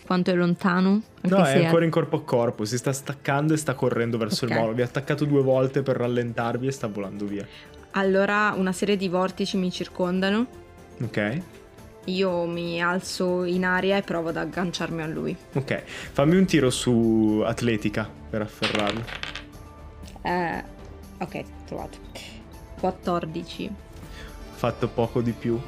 Quanto è lontano? No, è ancora in corpo a corpo, si sta staccando e sta correndo verso Ok. il molo. Vi ha attaccato due volte per rallentarvi e sta volando via. Allora una serie di vortici mi circondano. Ok? Io mi alzo in aria e provo ad agganciarmi a lui. Ok. Fammi un tiro su atletica per afferrarlo. Eh, ok, trovato. 14. Fatto poco di più.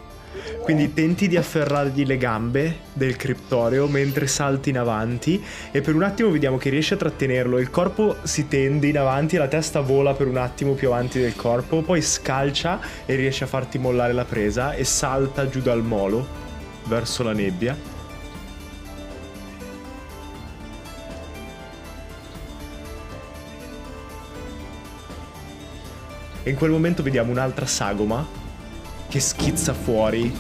Quindi tenti di afferrargli le gambe del criptoreo mentre salti in avanti e per un attimo vediamo che riesci a trattenerlo. Il corpo si tende in avanti la testa vola per un attimo più avanti del corpo, poi scalcia e riesce a farti mollare la presa e salta giù dal molo verso la nebbia. E in quel momento vediamo un'altra sagoma che schizza fuori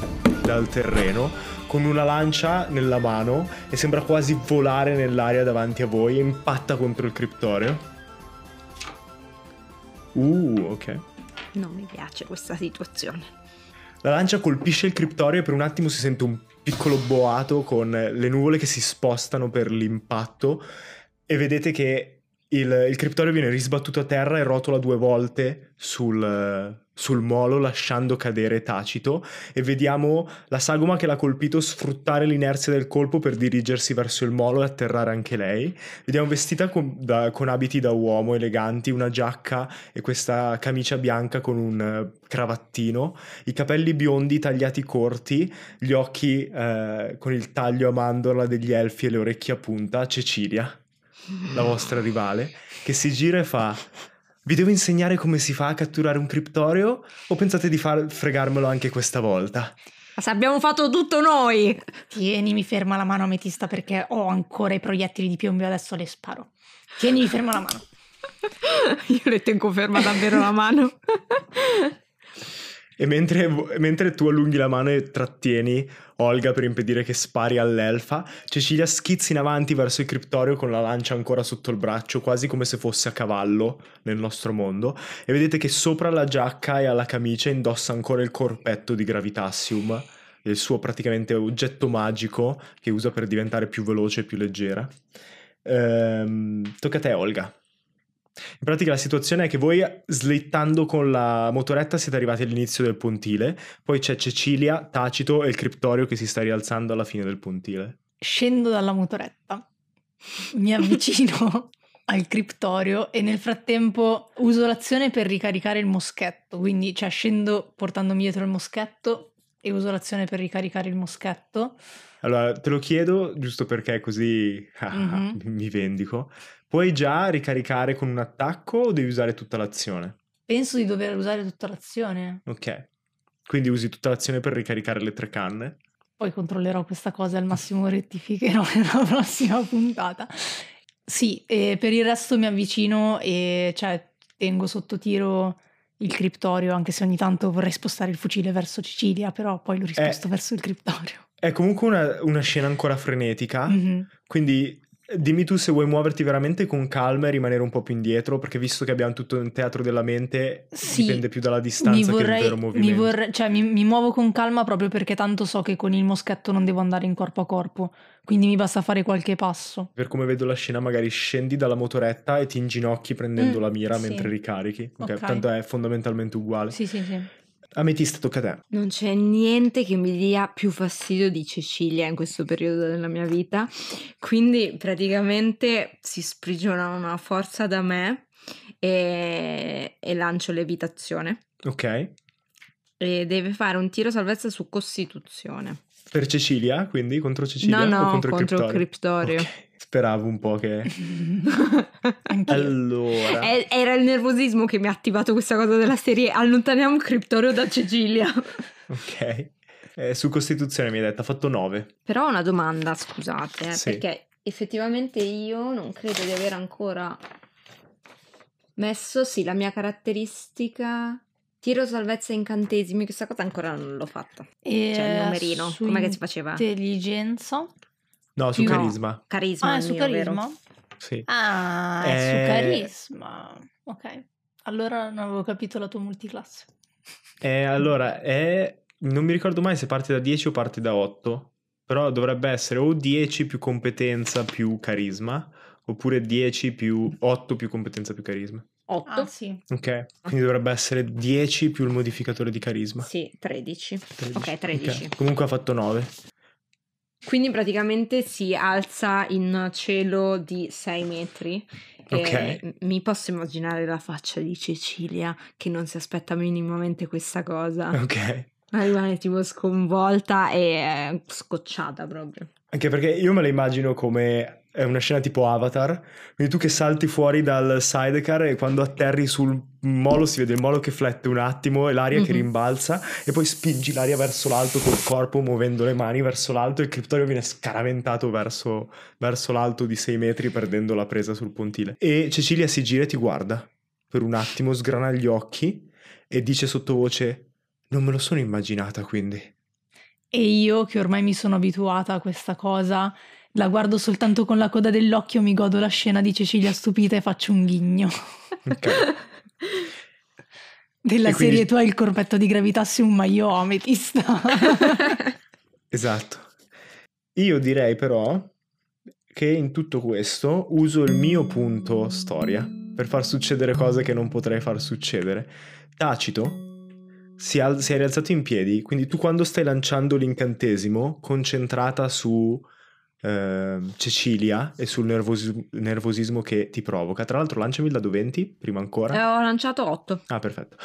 dal terreno con una lancia nella mano e sembra quasi volare nell'aria davanti a voi e impatta contro il criptoreo. Uh, ok. Non mi piace questa situazione. La lancia colpisce il criptoreo e per un attimo si sente un piccolo boato con le nuvole che si spostano per l'impatto e vedete che il, il criptoreo viene risbattuto a terra e rotola due volte sul, sul molo lasciando cadere Tacito e vediamo la sagoma che l'ha colpito sfruttare l'inerzia del colpo per dirigersi verso il molo e atterrare anche lei. Vediamo vestita con, da- con abiti da uomo eleganti, una giacca e questa camicia bianca con un eh, cravattino, i capelli biondi tagliati corti, gli occhi eh, con il taglio a mandorla degli elfi e le orecchie a punta, Cecilia, la vostra rivale, che si gira e fa... Vi devo insegnare come si fa a catturare un criptoreo o pensate di far fregarmelo anche questa volta? Ma se abbiamo fatto tutto noi! Tienimi ferma la mano Ametista perché ho ancora i proiettili di piombo e adesso le sparo. Tienimi ferma la mano. Io le tengo ferma davvero la mano. E mentre, mentre tu allunghi la mano e trattieni Olga per impedire che spari all'elfa, Cecilia schizza in avanti verso il criptorio con la lancia ancora sotto il braccio, quasi come se fosse a cavallo nel nostro mondo. E vedete che sopra la giacca e alla camicia indossa ancora il corpetto di Gravitassium, il suo praticamente oggetto magico che usa per diventare più veloce e più leggera. Ehm, tocca a te, Olga. In pratica la situazione è che voi slittando con la motoretta siete arrivati all'inizio del pontile, poi c'è Cecilia, Tacito e il criptorio che si sta rialzando alla fine del pontile. Scendo dalla motoretta, mi avvicino al criptorio e nel frattempo uso l'azione per ricaricare il moschetto. Quindi, cioè, scendo portandomi dietro il moschetto e uso l'azione per ricaricare il moschetto. Allora, te lo chiedo giusto perché così Mhm. mi vendico. Puoi già ricaricare con un attacco o devi usare tutta l'azione? Penso di dover usare tutta l'azione. Ok. Quindi usi tutta l'azione per ricaricare le tre canne? Poi controllerò questa cosa e al massimo rettificherò nella prossima puntata. Sì, per il resto mi avvicino e cioè, tengo sotto tiro il criptorio, anche se ogni tanto vorrei spostare il fucile verso Cecilia, però poi lo risposto verso il criptorio. È comunque una, una scena ancora frenetica, Mhm. quindi dimmi tu se vuoi muoverti veramente con calma e rimanere un po' più indietro, perché visto che abbiamo tutto nel teatro della mente, Sì, dipende più dalla Mi distanza che il vorrei, vero mi, movimento. vorrei- cioè, mi, mi muovo con calma proprio perché tanto so che con il moschetto non devo andare in corpo a corpo, quindi mi basta fare qualche passo. Per come vedo la scena, magari scendi dalla motoretta e ti inginocchi prendendo Mm, la mira sì. mentre ricarichi. Ok, Ok. tanto è fondamentalmente uguale. Sì, sì, sì. Ametista, tocca a te. Non c'è niente che mi dia più fastidio di Cecilia in questo periodo della mia vita. Quindi praticamente si sprigiona una forza da me e, e lancio levitazione. Ok. E deve fare un tiro salvezza su Costituzione. Per Cecilia, quindi contro Cecilia? No, no, contro, contro criptorio? criptorio. Ok, Speravo un po' che... Allora... Eh, Era il nervosismo che mi ha attivato questa cosa della serie. Allontaniamo criptorio da Cecilia. Ok. Eh, su Costituzione mi hai detto, ha fatto 9. Però ho una domanda, scusate, eh, Sì. perché effettivamente io non credo di aver ancora messo, sì, la mia caratteristica tiro salvezza e incantesimi, questa cosa ancora non l'ho fatta. E Cioè il numerino, su com'è che si faceva? Intelligenza. No, su Più- carisma. Carisma Ah, su mio, vero? carisma? Sì. Ah, è Eh, su carisma. Ok. Allora non avevo capito la tua multiclasse. Eh, allora, è... non mi ricordo mai se parti da 10 o parti da 8, però dovrebbe essere o 10 più competenza più carisma, oppure 10 più 8 più competenza più carisma. 8? Ah, sì. Ok, quindi dovrebbe essere 10 più il modificatore di carisma. Sì, 13. 13. Ok, 13. Ok, Comunque ha fatto 9. Quindi praticamente si alza in cielo di 6 metri. E Ok. mi posso immaginare la faccia di Cecilia che non si aspetta minimamente questa cosa. Ok. Ma rimane tipo sconvolta e eh, scocciata proprio. Anche perché io me la immagino come è una scena tipo Avatar, quindi tu che salti fuori dal sidecar e quando atterri sul molo si vede il molo che flette un attimo e l'aria che Mhm. rimbalza e poi spingi l'aria verso l'alto col corpo muovendo le mani verso l'alto e il criptorio viene scaraventato verso, verso l'alto di 6 metri perdendo la presa sul pontile. E Cecilia si gira e ti guarda per un attimo, sgrana gli occhi e dice sottovoce non me lo sono immaginata quindi. E io, che ormai mi sono abituata a questa cosa, la guardo soltanto con la coda dell'occhio, mi godo la scena di Cecilia stupita e faccio un ghigno. Ok. Della quindi- serie tu hai il corpetto di gravità su un maio ametista. Esatto. Io direi però che in tutto questo uso il mio punto storia per far succedere cose che non potrei far succedere. Tacito si, al- si è rialzato in piedi, quindi tu quando stai lanciando l'incantesimo, concentrata su ehm, Cecilia e sul nervosi- nervosismo che ti provoca. Tra l'altro lanciami il dado 20, prima ancora. Eh, ho lanciato 8. Ah, perfetto.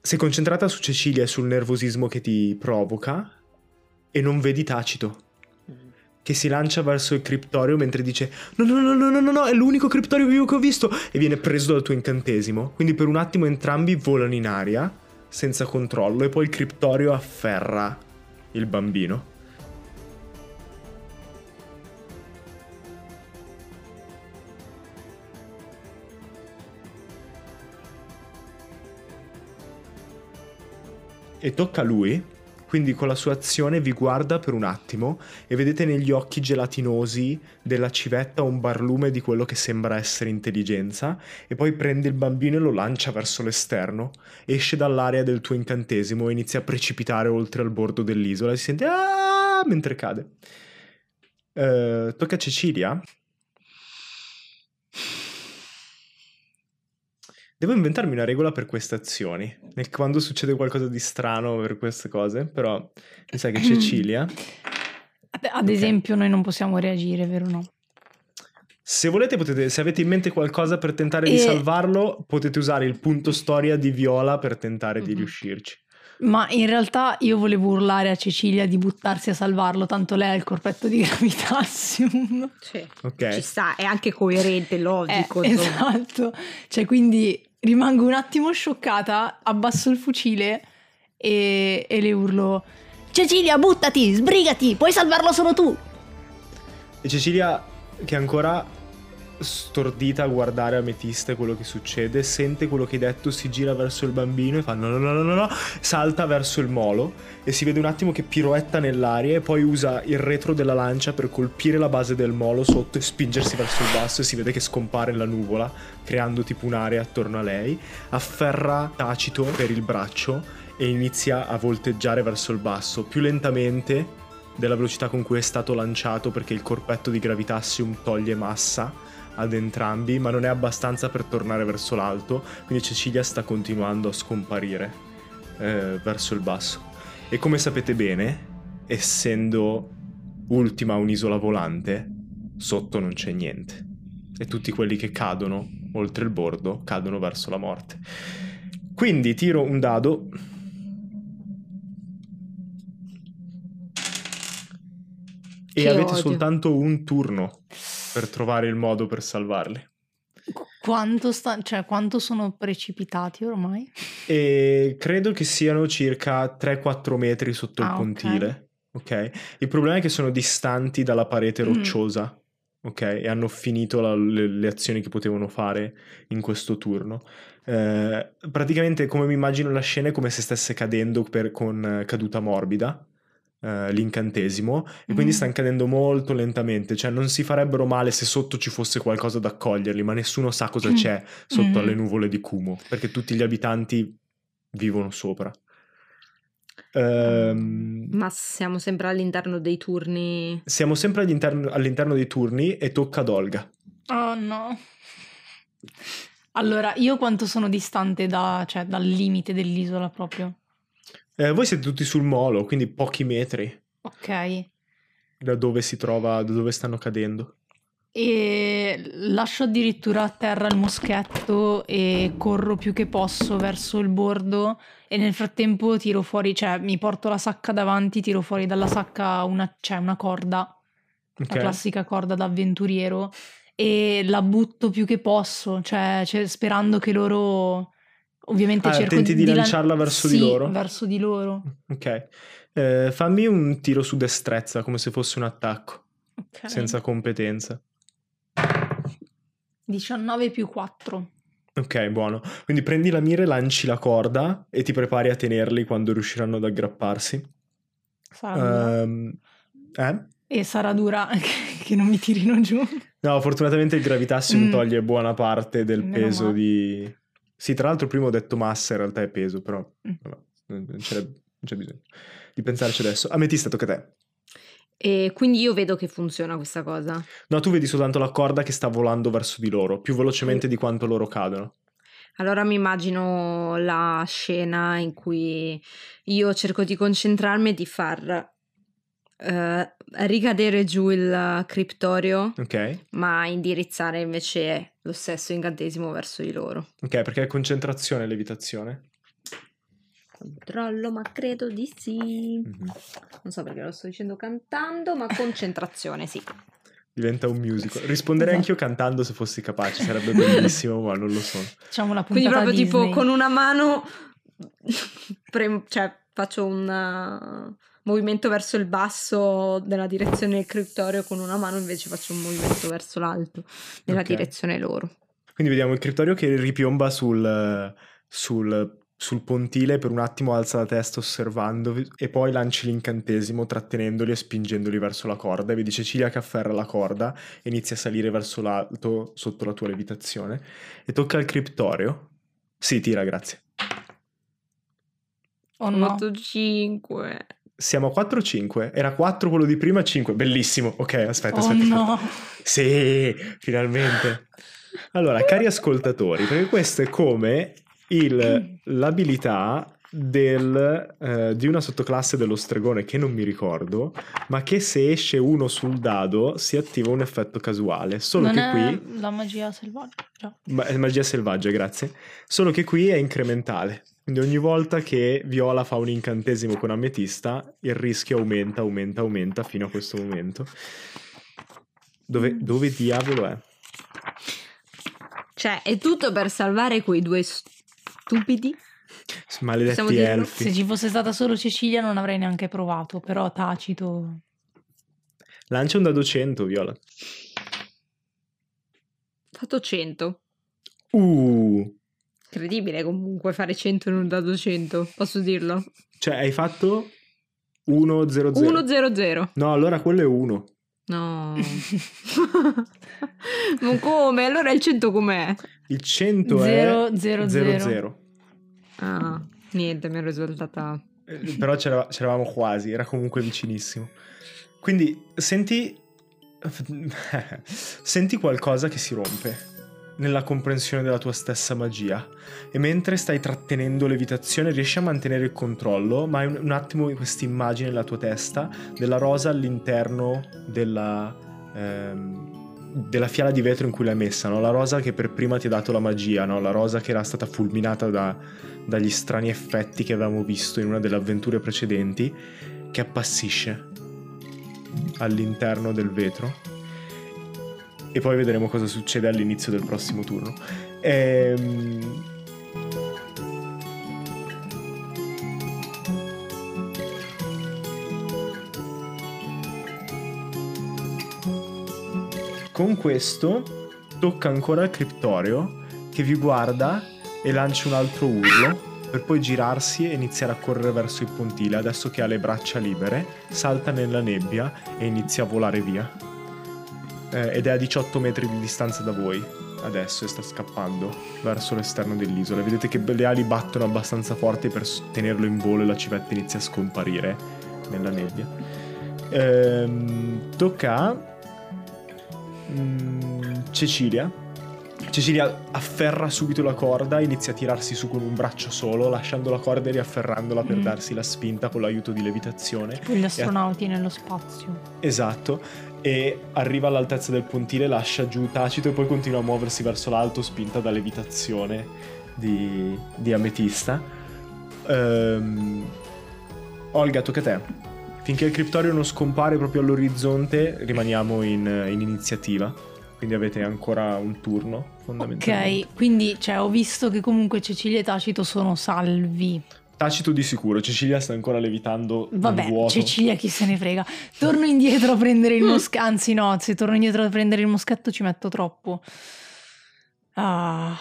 Sei concentrata su Cecilia e sul nervosismo che ti provoca e non vedi Tacito che si lancia verso il criptorio mentre dice no no no no no no no è l'unico criptorio vivo che ho visto e viene preso dal tuo incantesimo. Quindi per un attimo entrambi volano in aria senza controllo e poi il criptorio afferra il bambino. E tocca a lui, quindi con la sua azione vi guarda per un attimo e vedete negli occhi gelatinosi della civetta un barlume di quello che sembra essere intelligenza e poi prende il bambino e lo lancia verso l'esterno, esce dall'area del tuo incantesimo e inizia a precipitare oltre al bordo dell'isola e si sente "Ah!" mentre cade. Eh, tocca a Cecilia. Devo inventarmi una regola per queste azioni. Nel- Quando succede qualcosa di strano per queste cose, però mi sa che Cecilia. Ad- esempio, noi non possiamo reagire, vero no? Se volete, potete, se avete in mente qualcosa per tentare di E- salvarlo, potete usare il punto storia di Viola per tentare di Mhm. riuscirci. Ma in realtà io volevo urlare a Cecilia di buttarsi a salvarlo, tanto lei ha il corpetto di gravitazium. Sì. Ok. Ci sta, è anche coerente, Eh, logico. insomma. esatto. Cioè, quindi rimango un attimo scioccata, abbasso il fucile e, e le urlo: Cecilia, buttati, sbrigati, puoi salvarlo solo tu. E Cecilia, che è ancora stordita a guardare Ametista e quello che succede, sente quello che hai detto, si gira verso il bambino e fa no no no no no, no, salta verso il molo e si vede un attimo che piroetta nell'aria e poi usa il retro della lancia per colpire la base del molo sotto e spingersi verso il basso e si vede che scompare nella nuvola, creando tipo un'area attorno a lei, afferra Tacito per il braccio e inizia a volteggiare verso il basso, più lentamente della velocità con cui è stato lanciato perché il corpetto di Gravitassium toglie massa ad entrambi, ma non è abbastanza per tornare verso l'alto, quindi Cecilia sta continuando a scomparire eh, verso il basso. E come sapete bene, essendo ultima un'isola volante, sotto non c'è niente. E tutti quelli che cadono oltre il bordo cadono verso la morte. Quindi tiro un dado. Che e avete odio. soltanto un turno per trovare il modo per salvarli. Quanto, sta- cioè, quanto sono precipitati ormai? E credo che siano circa 3-4 metri sotto il Ah, ok. pontile. Ok. Il problema è che sono distanti dalla parete Mm. rocciosa. Ok. E hanno finito la- le, le azioni che potevano fare in questo turno. Eh, praticamente, come mi immagino la scena, è come se stesse cadendo per- con eh, caduta morbida. Eh, l'incantesimo e quindi Mm. stanno cadendo molto lentamente cioè non si farebbero male se sotto ci fosse qualcosa da accoglierli ma nessuno sa cosa Mm. c'è sotto Mm. alle nuvole di Kumo perché tutti gli abitanti vivono sopra. Ehm, Ma siamo sempre all'interno dei turni. siamo sempre all'interno, all'interno dei turni e tocca ad Olga. Oh no. Allora, io quanto sono distante da- cioè, dal limite dell'isola proprio? Eh, voi siete tutti sul molo, quindi pochi metri Ok. da dove si trova, da dove stanno cadendo. E lascio addirittura a terra il moschetto e corro più che posso verso il bordo e nel frattempo tiro fuori, cioè mi porto la sacca davanti, tiro fuori dalla sacca una, cioè una corda, Ok? la classica corda d'avventuriero e la butto più che posso, cioè, cioè, sperando che loro ovviamente Ah, cerco tenti di lan- lanciarla verso di Sì, loro? verso di loro. Ok. Eh, fammi un tiro su destrezza come se fosse un attacco, Ok. senza competenza. 19 più 4. Ok, buono. Quindi prendi la mira e lanci la corda e ti prepari a tenerli quando riusciranno ad aggrapparsi. Sarà. Ehm, eh? E sarà dura che non mi tirino giù. No, fortunatamente il gravitassium Mm. toglie buona parte del Meno peso male. di... Sì, tra l'altro prima ho detto massa, in realtà è peso, però Mm. vabbè, non non c'è, non c'è bisogno di pensarci adesso. Ametista, tocca a te. E quindi io vedo che funziona questa cosa. No, tu vedi soltanto la corda che sta volando verso di loro, più velocemente di quanto loro cadono. Allora mi immagino la scena in cui io cerco di concentrarmi e di far eh, ricadere giù il criptorio, Ok? ma indirizzare invece lo stesso incantesimo verso di loro. Ok, perché è concentrazione levitazione. Controllo, ma credo di sì. Mhm. Non so perché lo sto dicendo cantando, ma concentrazione, sì. Diventa un musical. Risponderei Esatto. anch'io cantando se fossi capace, sarebbe bellissimo, ma non lo sono. Facciamo la Quindi puntata proprio tipo Disney. con una mano, pre- cioè faccio un uh, movimento verso il basso nella direzione del criptorio, con una mano invece faccio un movimento verso l'alto nella Ok. direzione loro. Quindi vediamo il criptorio che ripiomba sul, sul, sul pontile, per un attimo alza la testa osservando e poi lanci l'incantesimo trattenendoli e spingendoli verso la corda. E vedi Cecilia che afferra la corda e inizia a salire verso l'alto sotto la tua levitazione. E tocca al criptorio. Sì, tira, grazie. Oh no. 8, 5. Siamo a 4 o 5? Era 4 quello di prima, 5. Bellissimo. Ok, aspetta, Oh aspetta. aspetta. no. Sì, finalmente. Allora, cari ascoltatori, perché questo è come il- l'abilità del, eh, di una sottoclasse dello stregone che non mi ricordo, ma che se esce uno sul dado si attiva un effetto casuale. Solo non che qui... la magia selvaggia. Ma- magia selvaggia, grazie. Solo che qui è incrementale. Quindi ogni volta che Viola fa un incantesimo con ametista, il rischio aumenta, aumenta, aumenta fino a questo momento. Dove, dove diavolo è? Cioè, è tutto per salvare quei due stupidi. Maledetti elfi. Se ci fosse stata solo Cecilia non avrei neanche provato, però tacito. Lancia un dado 100, Viola. Ho fatto 100. Uh, Incredibile comunque fare 100 in un dado 100, posso dirlo? cioè hai fatto 1 0 0. 1 0 0. No, allora quello è 1. No. Ma come? Allora il 100 com'è? Il 100 Zero, è zero, 0 zero. 0. Ah, niente, mi ero risultata. Eh, Però c'era- c'eravamo quasi, era comunque vicinissimo. Quindi senti senti qualcosa che si rompe nella comprensione della tua stessa magia e mentre stai trattenendo l'evitazione riesci a mantenere il controllo, ma hai un, attimo questa immagine nella tua testa della rosa all'interno della ehm, della fiala di vetro in cui l'hai messa, no? la rosa che per prima ti ha dato la magia, no? la rosa che era stata fulminata da, dagli strani effetti che avevamo visto in una delle avventure precedenti, che appassisce. all'interno del vetro e poi vedremo cosa succede all'inizio del prossimo turno. Ehm... Con questo tocca ancora al criptorio che vi guarda e lancia un altro urlo per poi girarsi e iniziare a correre verso il pontile. Adesso che ha le braccia libere, salta nella nebbia e inizia a volare via. Eh, ed è a 18 metri di distanza da voi adesso e sta scappando verso l'esterno dell'isola. Vedete che le ali battono abbastanza forti per tenerlo in volo e la civetta inizia a scomparire nella nebbia. Ehm, tocca a mm, Cecilia Cecilia afferra subito la corda, inizia a tirarsi su con un braccio solo, lasciando la corda e riafferrandola per mm. darsi la spinta con l'aiuto di levitazione. Tipo gli astronauti a... nello spazio. Esatto, e arriva all'altezza del pontile, lascia giù tacito e poi continua a muoversi verso l'alto, spinta da levitazione di, di Ametista. Ehm... Olga, tocca a te. Finché il criptorio non scompare proprio all'orizzonte, rimaniamo in, in iniziativa quindi avete ancora un turno fondamentalmente. Ok, quindi cioè, ho visto che comunque Cecilia e Tacito sono salvi. Tacito di sicuro, Cecilia sta ancora levitando Vabbè, vuoto. Cecilia chi se ne frega. Torno indietro a prendere il moschetto, anzi no, se torno indietro a prendere il moschetto ci metto troppo. Ah,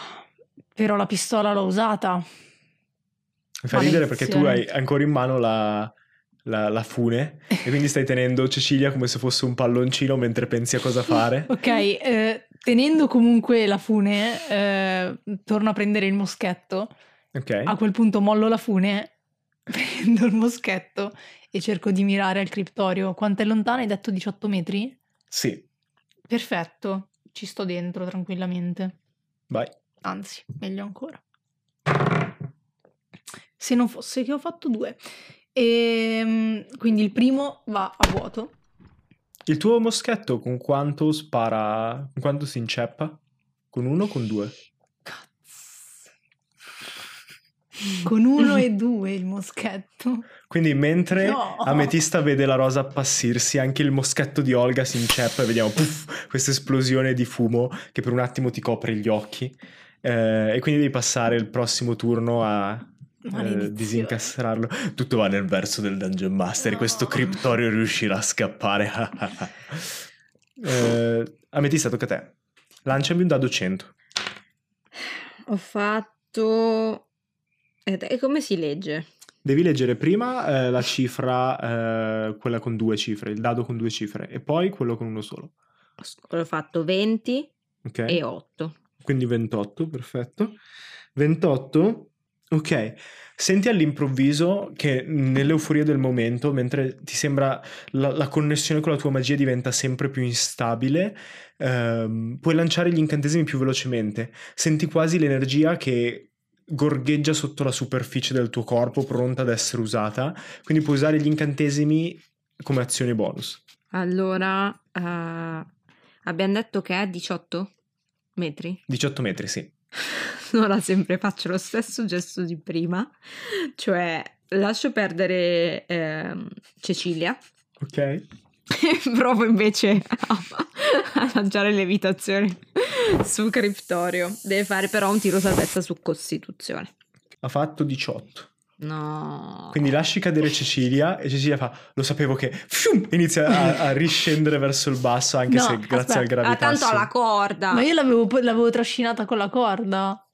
però la pistola l'ho usata. Mi fa ridere perché tu hai ancora in mano la, la, la, fune e quindi stai tenendo Cecilia come se fosse un palloncino mentre pensi a cosa fare. ok, eh, tenendo comunque la fune, eh, torno a prendere il moschetto. Ok. A quel punto mollo la fune, prendo il moschetto e cerco di mirare al criptorio. Quanto è lontano? Hai detto 18 metri? Sì. Perfetto, ci sto dentro tranquillamente. Vai. Anzi, meglio ancora. Se non fosse che ho fatto due. E ehm, quindi il primo va a vuoto. Il tuo moschetto con quanto spara? Con quanto si inceppa? Con uno o con due? Con uno e due il moschetto. Quindi mentre no. Ametista vede la rosa appassirsi, anche il moschetto di Olga si inceppa e vediamo questa esplosione di fumo che per un attimo ti copre gli occhi. Eh, e quindi devi passare il prossimo turno a eh, disincastrarlo. Tutto va nel verso del Dungeon Master. No. Questo criptorio riuscirà a scappare. eh, Ametista, tocca a te. Lanciami un dado 100. Ho fatto. E come si legge? Devi leggere prima eh, la cifra, eh, quella con due cifre, il dado con due cifre, e poi quello con uno solo. Ho fatto 20 okay. e 8. Quindi 28, perfetto. 28 Ok, senti all'improvviso che nell'euforia del momento, mentre ti sembra la, la connessione con la tua magia diventa sempre più instabile, ehm, puoi lanciare gli incantesimi più velocemente. Senti quasi l'energia che gorgheggia sotto la superficie del tuo corpo, pronta ad essere usata. Quindi puoi usare gli incantesimi come azione bonus. Allora, uh, abbiamo detto che è 18 metri? 18 metri, sì. ora sempre faccio lo stesso gesto di prima, cioè lascio perdere eh, Cecilia. Ok. Provo invece a, a lanciare levitazione su Criptorio. Deve fare però un tiro salvezza su Costituzione. Ha fatto 18. No. Quindi lasci cadere Cecilia e Cecilia fa, lo sapevo che fium, inizia a, a, riscendere verso il basso anche no, se grazie aspetta. al gravità. Ah, tanto ha la corda. Ma io l'avevo, l'avevo trascinata con la corda.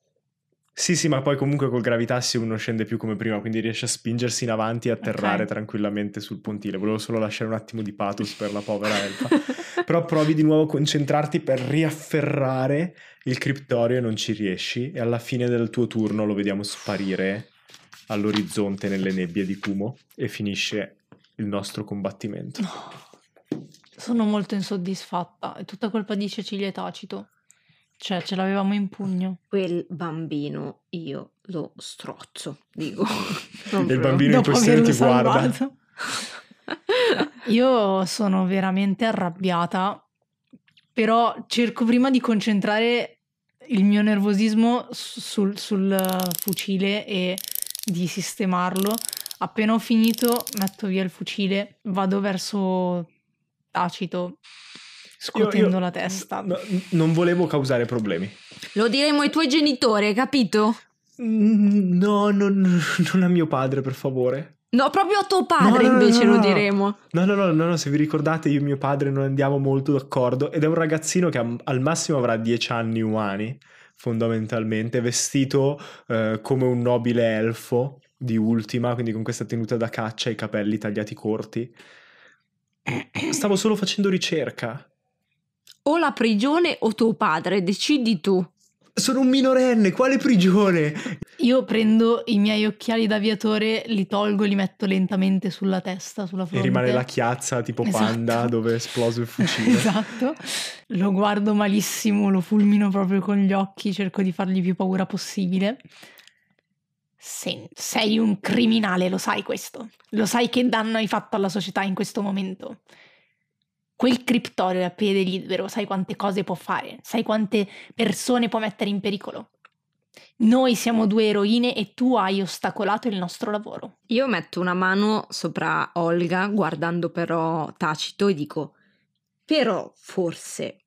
Sì, sì, ma poi comunque col Gravitassi uno scende più come prima, quindi riesce a spingersi in avanti e atterrare okay. tranquillamente sul pontile. Volevo solo lasciare un attimo di pathos per la povera elfa. Però provi di nuovo a concentrarti per riafferrare il criptorio e non ci riesci. E alla fine del tuo turno lo vediamo sparire all'orizzonte nelle nebbie di Kumo e finisce il nostro combattimento. No. Sono molto insoddisfatta, è tutta colpa di Cecilia Tacito. Cioè, ce l'avevamo in pugno. Quel bambino io lo strozzo, dico. il bambino in questione ti guarda. io sono veramente arrabbiata, però cerco prima di concentrare il mio nervosismo sul, sul fucile e di sistemarlo. Appena ho finito, metto via il fucile, vado verso Tacito, scuotendo la testa. no, non volevo causare problemi. Lo diremo ai tuoi genitori, hai capito? Mm, No, non, non a mio padre, per favore. No, proprio a tuo padre No, no, no, invece no, lo no. diremo. No, no, no, no, no, se vi ricordate io e mio padre non andiamo molto d'accordo ed è un ragazzino che al massimo avrà 10 anni umani, fondamentalmente, vestito eh, come un nobile elfo di ultima, quindi con questa tenuta da caccia e i capelli tagliati corti. Stavo solo facendo ricerca. O la prigione o tuo padre, decidi tu. Sono un minorenne, quale prigione? Io prendo i miei occhiali d'aviatore, li tolgo e li metto lentamente sulla testa, sulla E fronte. rimane la chiazza tipo panda Esatto. dove è esploso il fucile. Esatto. Lo guardo malissimo, lo fulmino proprio con gli occhi, cerco di fargli più paura possibile. Se- sei un criminale, lo sai questo. Lo sai che danno hai fatto alla società in questo momento. Quel criptorio a piede libero, sai quante cose può fare, sai quante persone può mettere in pericolo. Noi siamo due eroine e tu hai ostacolato il nostro lavoro. Io metto una mano sopra Olga, guardando però Tacito, e dico: Però forse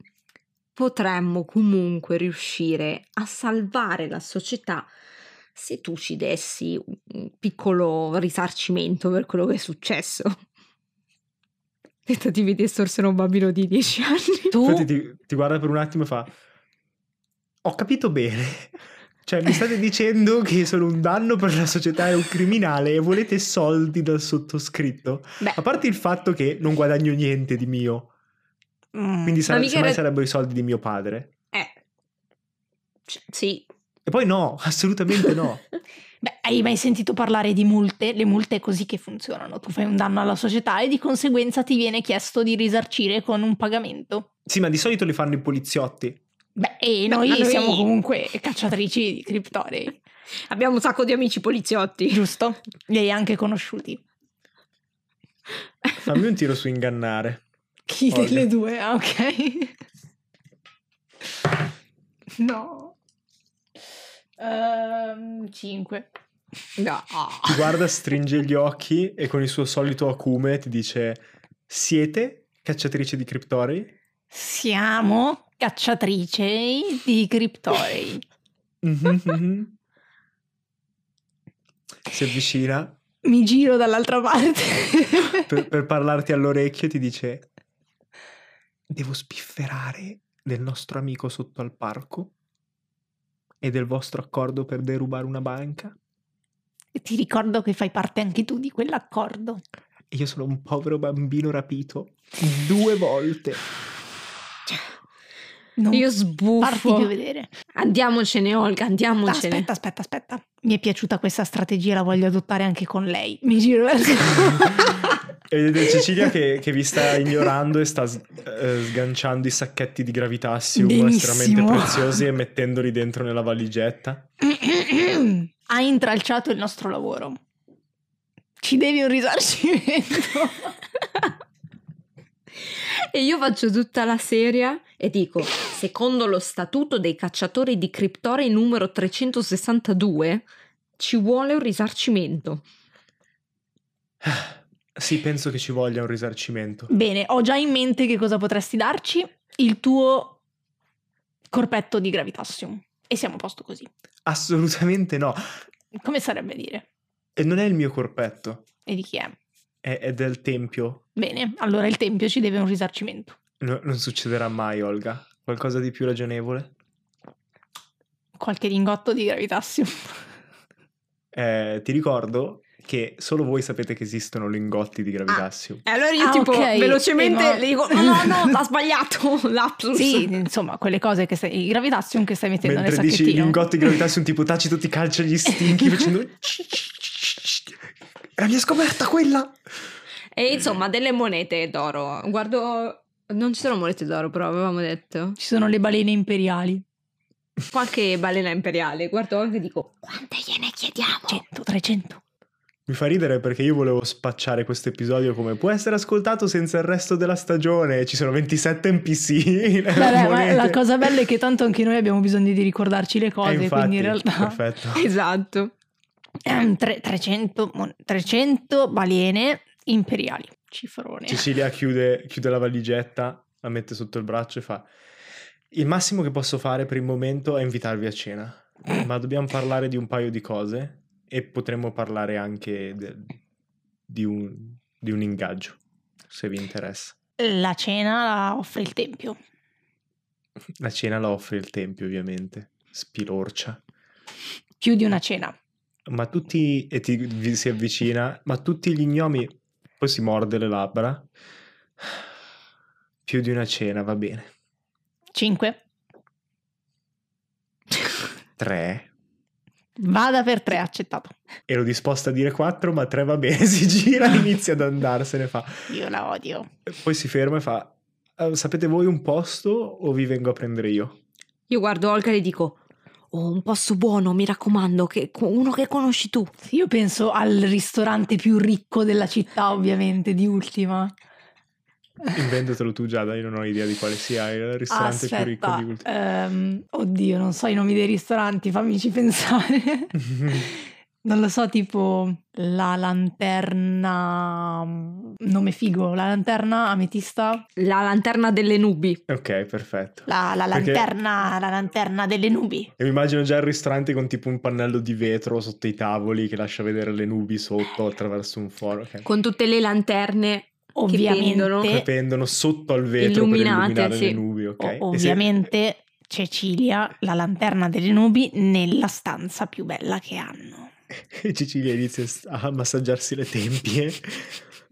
potremmo comunque riuscire a salvare la società se tu ci dessi un piccolo risarcimento per quello che è successo. Tentativi di estorsere un bambino di 10 anni. Tu Infatti ti, ti guarda per un attimo e fa: Ho capito bene. Cioè, mi state dicendo che sono un danno per la società e un criminale e volete soldi dal sottoscritto? Beh, A parte il fatto che non guadagno niente di mio, Mm. quindi sare- semmai era- sarebbero i soldi di mio padre. eh. C- Sì. E poi no, assolutamente no. Beh, hai mai sentito parlare di multe? Le multe è così che funzionano. Tu fai un danno alla società e di conseguenza ti viene chiesto di risarcire con un pagamento. Sì, ma di solito li fanno i poliziotti. Beh, e Beh, noi, ma noi- siamo comunque cacciatrici di criptorei, Abbiamo un sacco di amici poliziotti. giusto? Li hai anche conosciuti. Fammi un tiro su ingannare. Chi Olga. delle due? Ah, ok. no. Ehm, cinque. No. Ti guarda, stringe gli occhi e con il suo solito acume ti dice: Siete cacciatrici di criptorei? Siamo cacciatrici di criptorei. Mhm, mhm. Si avvicina Mi giro dall'altra parte. per, per parlarti all'orecchio e ti dice: Devo spifferare del nostro amico sotto al parco e del vostro accordo per derubare una banca. E Ti ricordo che fai parte anche tu di quell'accordo. E io sono un povero bambino rapito due volte. Non Io farti sbuffo. più vedere. Andiamocene, Olga, andiamocene. Aspetta, aspetta, aspetta. Mi è piaciuta questa strategia, la voglio adottare anche con lei. Mi giro verso... E vedete Cecilia che, che vi sta ignorando e sta s- eh, sganciando i sacchetti di gravitassium Benissimo. estremamente preziosi e mettendoli dentro nella valigetta. ha intralciato il nostro lavoro. Ci devi un risarcimento. E io faccio tutta la serie e dico, secondo lo statuto dei cacciatori di criptorei numero 362, ci vuole un risarcimento. Sì, penso che ci voglia un risarcimento. Bene, ho già in mente che cosa potresti darci. Il tuo corpetto di gravitassium. E siamo a posto così. Assolutamente no. Come sarebbe dire? E non è il mio corpetto, E di chi è? è, è del tempio. Bene, allora il tempio ci deve un risarcimento. No- non succederà mai, Olga. Qualcosa di più ragionevole? Qualche lingotto di gravitassium. Eh, ti ricordo che solo voi sapete che esistono lingotti di gravitassium. E allora io Ah, tipo ok. velocemente Eh, ma- le dico, no, no, no, ha sbagliato, lapsus. Sì, insomma, quelle cose che stai... Il gravitassium che stai mettendo Mentre nel dici sacchettino. lingotti di gravitazione tipo tacito ti calcia gli stinchi facendo È la mia scoperta quella E insomma, delle monete d'oro. Guardo, non ci sono monete d'oro, però avevamo detto. Ci sono le balene imperiali. Qualche balena imperiale. Guardo anche e dico, quante gliene chiediamo? 100, 300. Mi fa ridere perché io volevo spacciare questo episodio come può essere ascoltato senza il resto della stagione. Ci sono 27 NPC. Vabbè, ma la cosa bella è che tanto anche noi abbiamo bisogno di ricordarci le Eh, cose, infatti, quindi in realtà Perfetto. Esatto. Ehm, tre- 300, mon- 300 balene imperiali. Cifrone. Cecilia chiude, chiude la valigetta, la mette sotto il braccio e fa: Il massimo che posso fare per il momento è invitarvi a cena, ma dobbiamo parlare di un paio di cose e potremmo parlare anche de- di, un, di un ingaggio, se vi interessa. La cena la offre il tempio. La cena la offre il tempio, ovviamente. Spilorcia. Più di una cena. Ma tutti, e ti, si avvicina, ma tutti gli gnomi, poi si morde le labbra. Più di una cena, va bene. Cinque. Tre. Vada per tre, accettato. Ero disposta a dire quattro, ma tre va bene. Si gira e inizia ad andarsene. Fa. Io la odio. Poi si ferma e fa: "Eh, Sapete voi un posto o vi vengo a prendere io? Io guardo Olga e le dico: Oh, un posto buono, mi raccomando, che, uno che conosci tu. Io penso al ristorante più ricco della città, ovviamente, di ultima. Inventatelo tu, Giada. Io non ho idea di quale sia il ristorante più ricco Aspetta, di ultima. ehm, oddio, non so i nomi dei ristoranti, fammici pensare. non lo so, tipo la lanterna. Nome figo, la lanterna ametista. La lanterna delle nubi. ok, perfetto. La, la Perché- lanterna, la lanterna delle nubi. E mi immagino già il ristorante con tipo un pannello di vetro sotto i tavoli che lascia vedere le nubi sotto attraverso un foro. ok. Con tutte le lanterne Ovviamente, Che pendono sotto al vetro Illuminate, per illuminare sì. le nubi, ok? o- E se- ovviamente Cecilia, la lanterna delle nubi nella stanza più bella che hanno. E Cecilia inizia a massaggiarsi le tempie.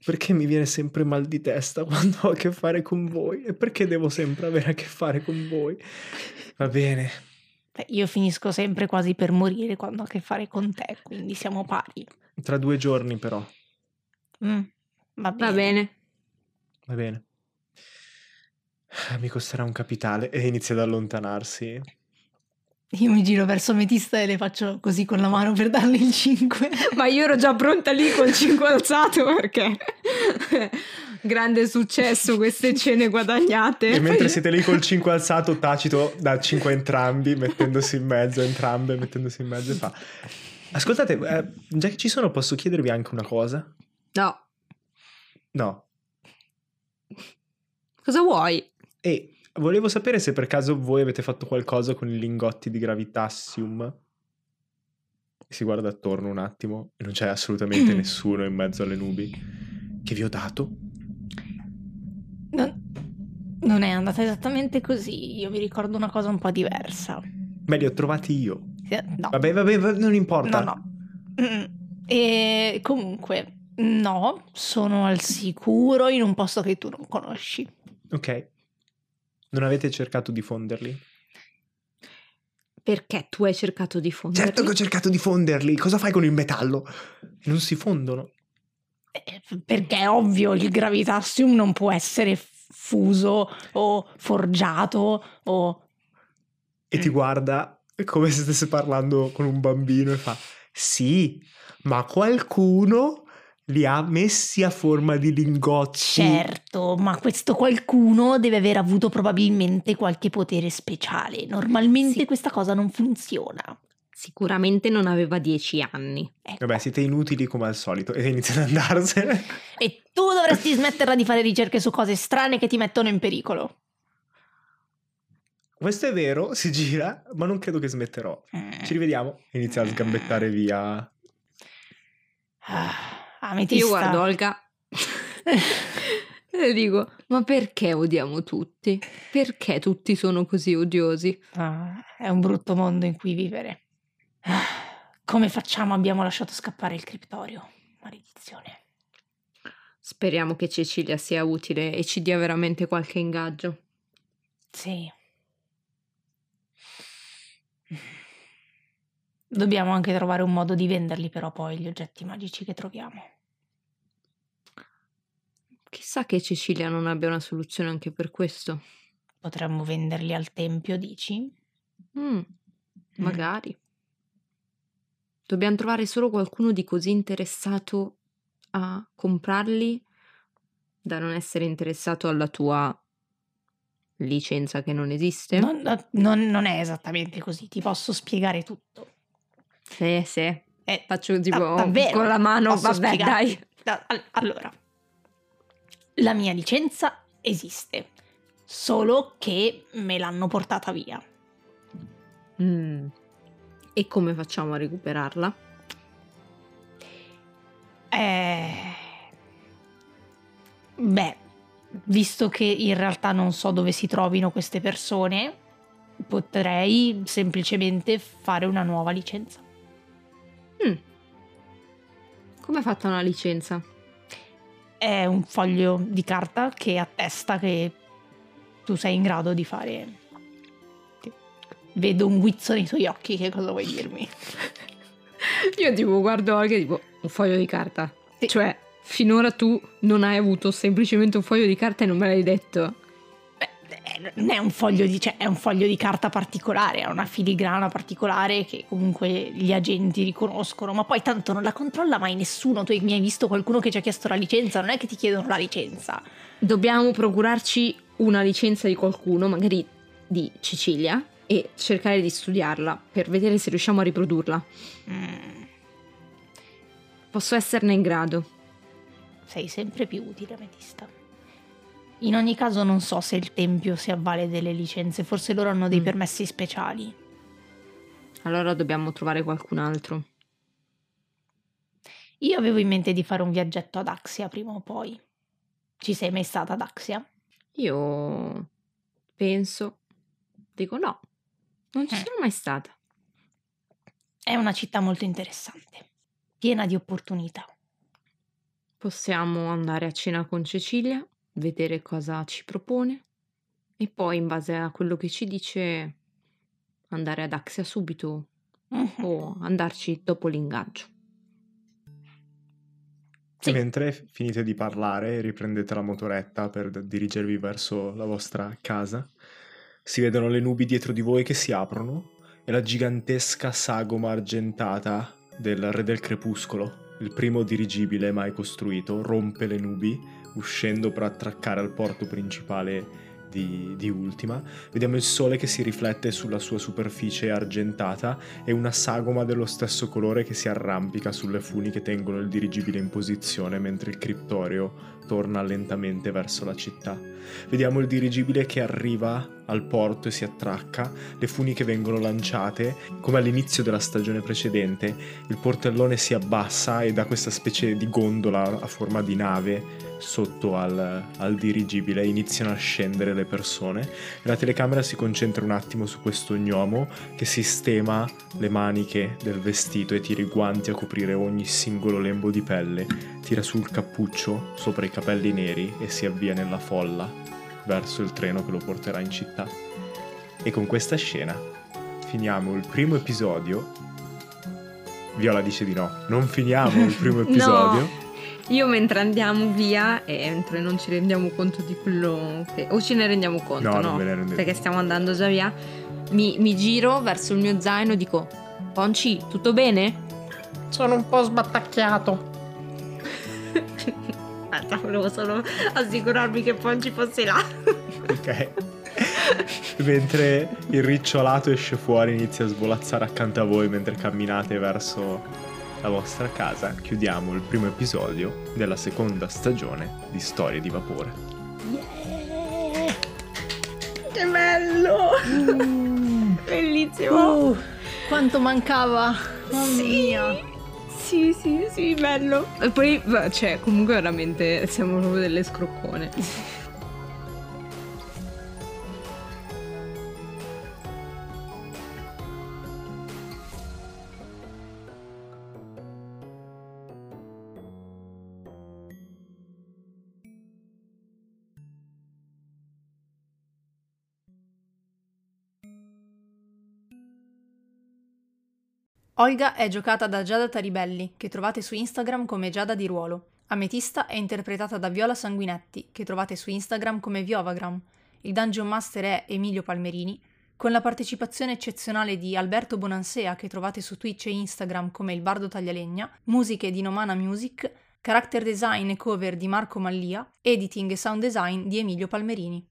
Perché mi viene sempre mal di testa quando ho a che fare con voi? E perché devo sempre avere a che fare con voi? Va bene. Beh, io finisco sempre quasi per morire quando ho a che fare con te, quindi siamo pari. Tra due giorni però. Mm, va bene. Va bene. Va bene. Mi costerà un capitale e inizia ad allontanarsi. Io mi giro verso Metista e le faccio così con la mano per darle il 5. Ma io ero già pronta lì col 5 alzato perché grande successo queste cene guadagnate. E mentre siete lì col 5 alzato, tacito da 5 a entrambi, mettendosi in mezzo, entrambe mettendosi in mezzo e fa... Ascoltate, eh, già che ci sono posso chiedervi anche una cosa? No, No. cosa vuoi? E volevo sapere se per caso voi avete fatto qualcosa con i lingotti di gravitassium. Si guarda attorno un attimo e non c'è assolutamente nessuno in mezzo alle nubi. Che vi ho dato? Non, non è andata esattamente così. Io mi ricordo una cosa un po' diversa. Beh, li ho trovati io. No, Vabbè, vabbè, va- non importa. no, no. E comunque, no, sono al sicuro in un posto che tu non conosci. Ok. Non avete cercato di fonderli? Perché tu hai cercato di fonderli? Certo che ho cercato di fonderli. Cosa fai con il metallo? Non si fondono. Eh, Perché è ovvio, il gravitassium non può essere fuso o forgiato o... E ti guarda come se stesse parlando con un bambino e fa: Sì, ma qualcuno li ha messi a forma di lingotti. Certo, ma questo qualcuno deve aver avuto probabilmente qualche potere speciale. Normalmente Sì. questa cosa non funziona. Sicuramente non aveva dieci anni. Ecco. Vabbè, siete inutili come al solito. E iniziano ad andarsene. E tu dovresti smetterla di fare ricerche su cose strane che ti mettono in pericolo. Questo è vero, si gira, ma non credo che smetterò. Mm. Ci rivediamo. Inizia a sgambettare via. Ah, ametista. Io guardo Olga e dico: Ma perché odiamo tutti? Perché tutti sono così odiosi? Ah, è un brutto mondo in cui vivere. Come facciamo? Abbiamo lasciato scappare il criptorio. Maledizione. Speriamo che Cecilia sia utile e ci dia veramente qualche ingaggio. Sì. Dobbiamo anche trovare un modo di venderli però poi gli oggetti magici che troviamo. Chissà che Cecilia non abbia una soluzione anche per questo. Potremmo venderli al tempio, dici? Mm, magari. Dobbiamo trovare solo qualcuno di così interessato a comprarli da non essere interessato alla tua licenza che non esiste. Non, non- non è esattamente così, ti posso spiegare tutto. Sì, sì. Eh, Faccio tipo davvero? con la mano, vabbè, spiegarti? dai. Da- al- allora, La mia licenza esiste, solo che me l'hanno portata via. Mm. E come facciamo a recuperarla? Eh... Beh, visto che in realtà non so dove si trovino queste persone, potrei semplicemente fare una nuova licenza. Mm. Come è fatta una licenza? È un foglio di carta che attesta che tu sei in grado di fare. Vedo un guizzo nei tuoi occhi, che cosa vuoi dirmi? Io tipo guardo Olga e tipo un foglio di carta. Sì. Cioè, finora tu non hai avuto semplicemente un foglio di carta e non me l'hai detto. Non è un foglio di, cioè, è un foglio di carta particolare, ha una filigrana particolare che comunque gli agenti riconoscono, ma poi tanto non la controlla mai nessuno. Tu mi hai visto qualcuno che ci ha chiesto la licenza, non è che ti chiedono la licenza. Dobbiamo procurarci una licenza di qualcuno, magari di Sicilia, e cercare di studiarla per vedere se riusciamo a riprodurla. Mm, Posso esserne in grado. sei sempre più utile, Ametista. In ogni caso non so se il Tempio si avvale delle licenze, forse loro hanno dei Mm. permessi speciali. Allora dobbiamo trovare qualcun altro. Io avevo in mente di fare un viaggetto ad Axia prima o poi. Ci sei mai stata ad Axia? Io penso, dico no, non ci Eh. sono mai stata. È una città molto interessante, piena di opportunità. Possiamo andare a cena con Cecilia, vedere cosa ci propone e poi in base a quello che ci dice andare ad Axia subito Mhm. o andarci dopo l'ingaggio. Sì. Mentre finite di parlare riprendete la motoretta per dirigervi verso la vostra casa, si vedono le nubi dietro di voi che si aprono e la gigantesca sagoma argentata del Re del Crepuscolo, il primo dirigibile mai costruito, rompe le nubi uscendo per attraccare al porto principale di, di Ultima. Vediamo il sole che si riflette sulla sua superficie argentata e una sagoma dello stesso colore che si arrampica sulle funi che tengono il dirigibile in posizione mentre il criptorio torna lentamente verso la città. Vediamo il dirigibile che arriva al porto e si attracca, le funi che vengono lanciate, come all'inizio della stagione precedente, il portellone si abbassa e da questa specie di gondola a forma di nave sotto al, al dirigibile. Iniziano a scendere le persone. La telecamera si concentra un attimo su questo gnomo che sistema le maniche del vestito e tira i guanti a coprire ogni singolo lembo di pelle, tira sul cappuccio sopra i capelli neri e si avvia nella folla verso il treno che lo porterà in città. E con questa scena finiamo il primo episodio. Viola dice di no, non finiamo il primo episodio. Io mentre andiamo via e mentre non ci rendiamo conto di quello che... o ce ne rendiamo conto, No, no? Perché stiamo andando già via. Mi, mi giro verso il mio zaino e dico, Ponci, tutto bene? Sono un po' sbattacchiato. Aspetta, volevo solo assicurarmi che Ponci fosse là. Ok. Mentre il ricciolato esce fuori, inizia a svolazzare accanto a voi mentre camminate verso la vostra casa, chiudiamo il primo episodio della seconda stagione di Storie di Vapore. Che bello! Bellissimo! Uh, quanto mancava! Mamma Sì. mia! Sì, sì, sì, bello. E poi, cioè, comunque veramente siamo proprio delle scroccone. Olga è giocata da Giada Taribelli, che trovate su Instagram come Giada di Ruolo. Ametista è interpretata da Viola Sanguinetti, che trovate su Instagram come Viovagram. Il Dungeon Master è Emilio Palmerini, con la partecipazione eccezionale di Alberto Bonansea, che trovate su Twitch e Instagram come Il Bardo Taglialegna, musiche di Nomana Music, character design e cover di Marco Mallia, editing e sound design di Emilio Palmerini.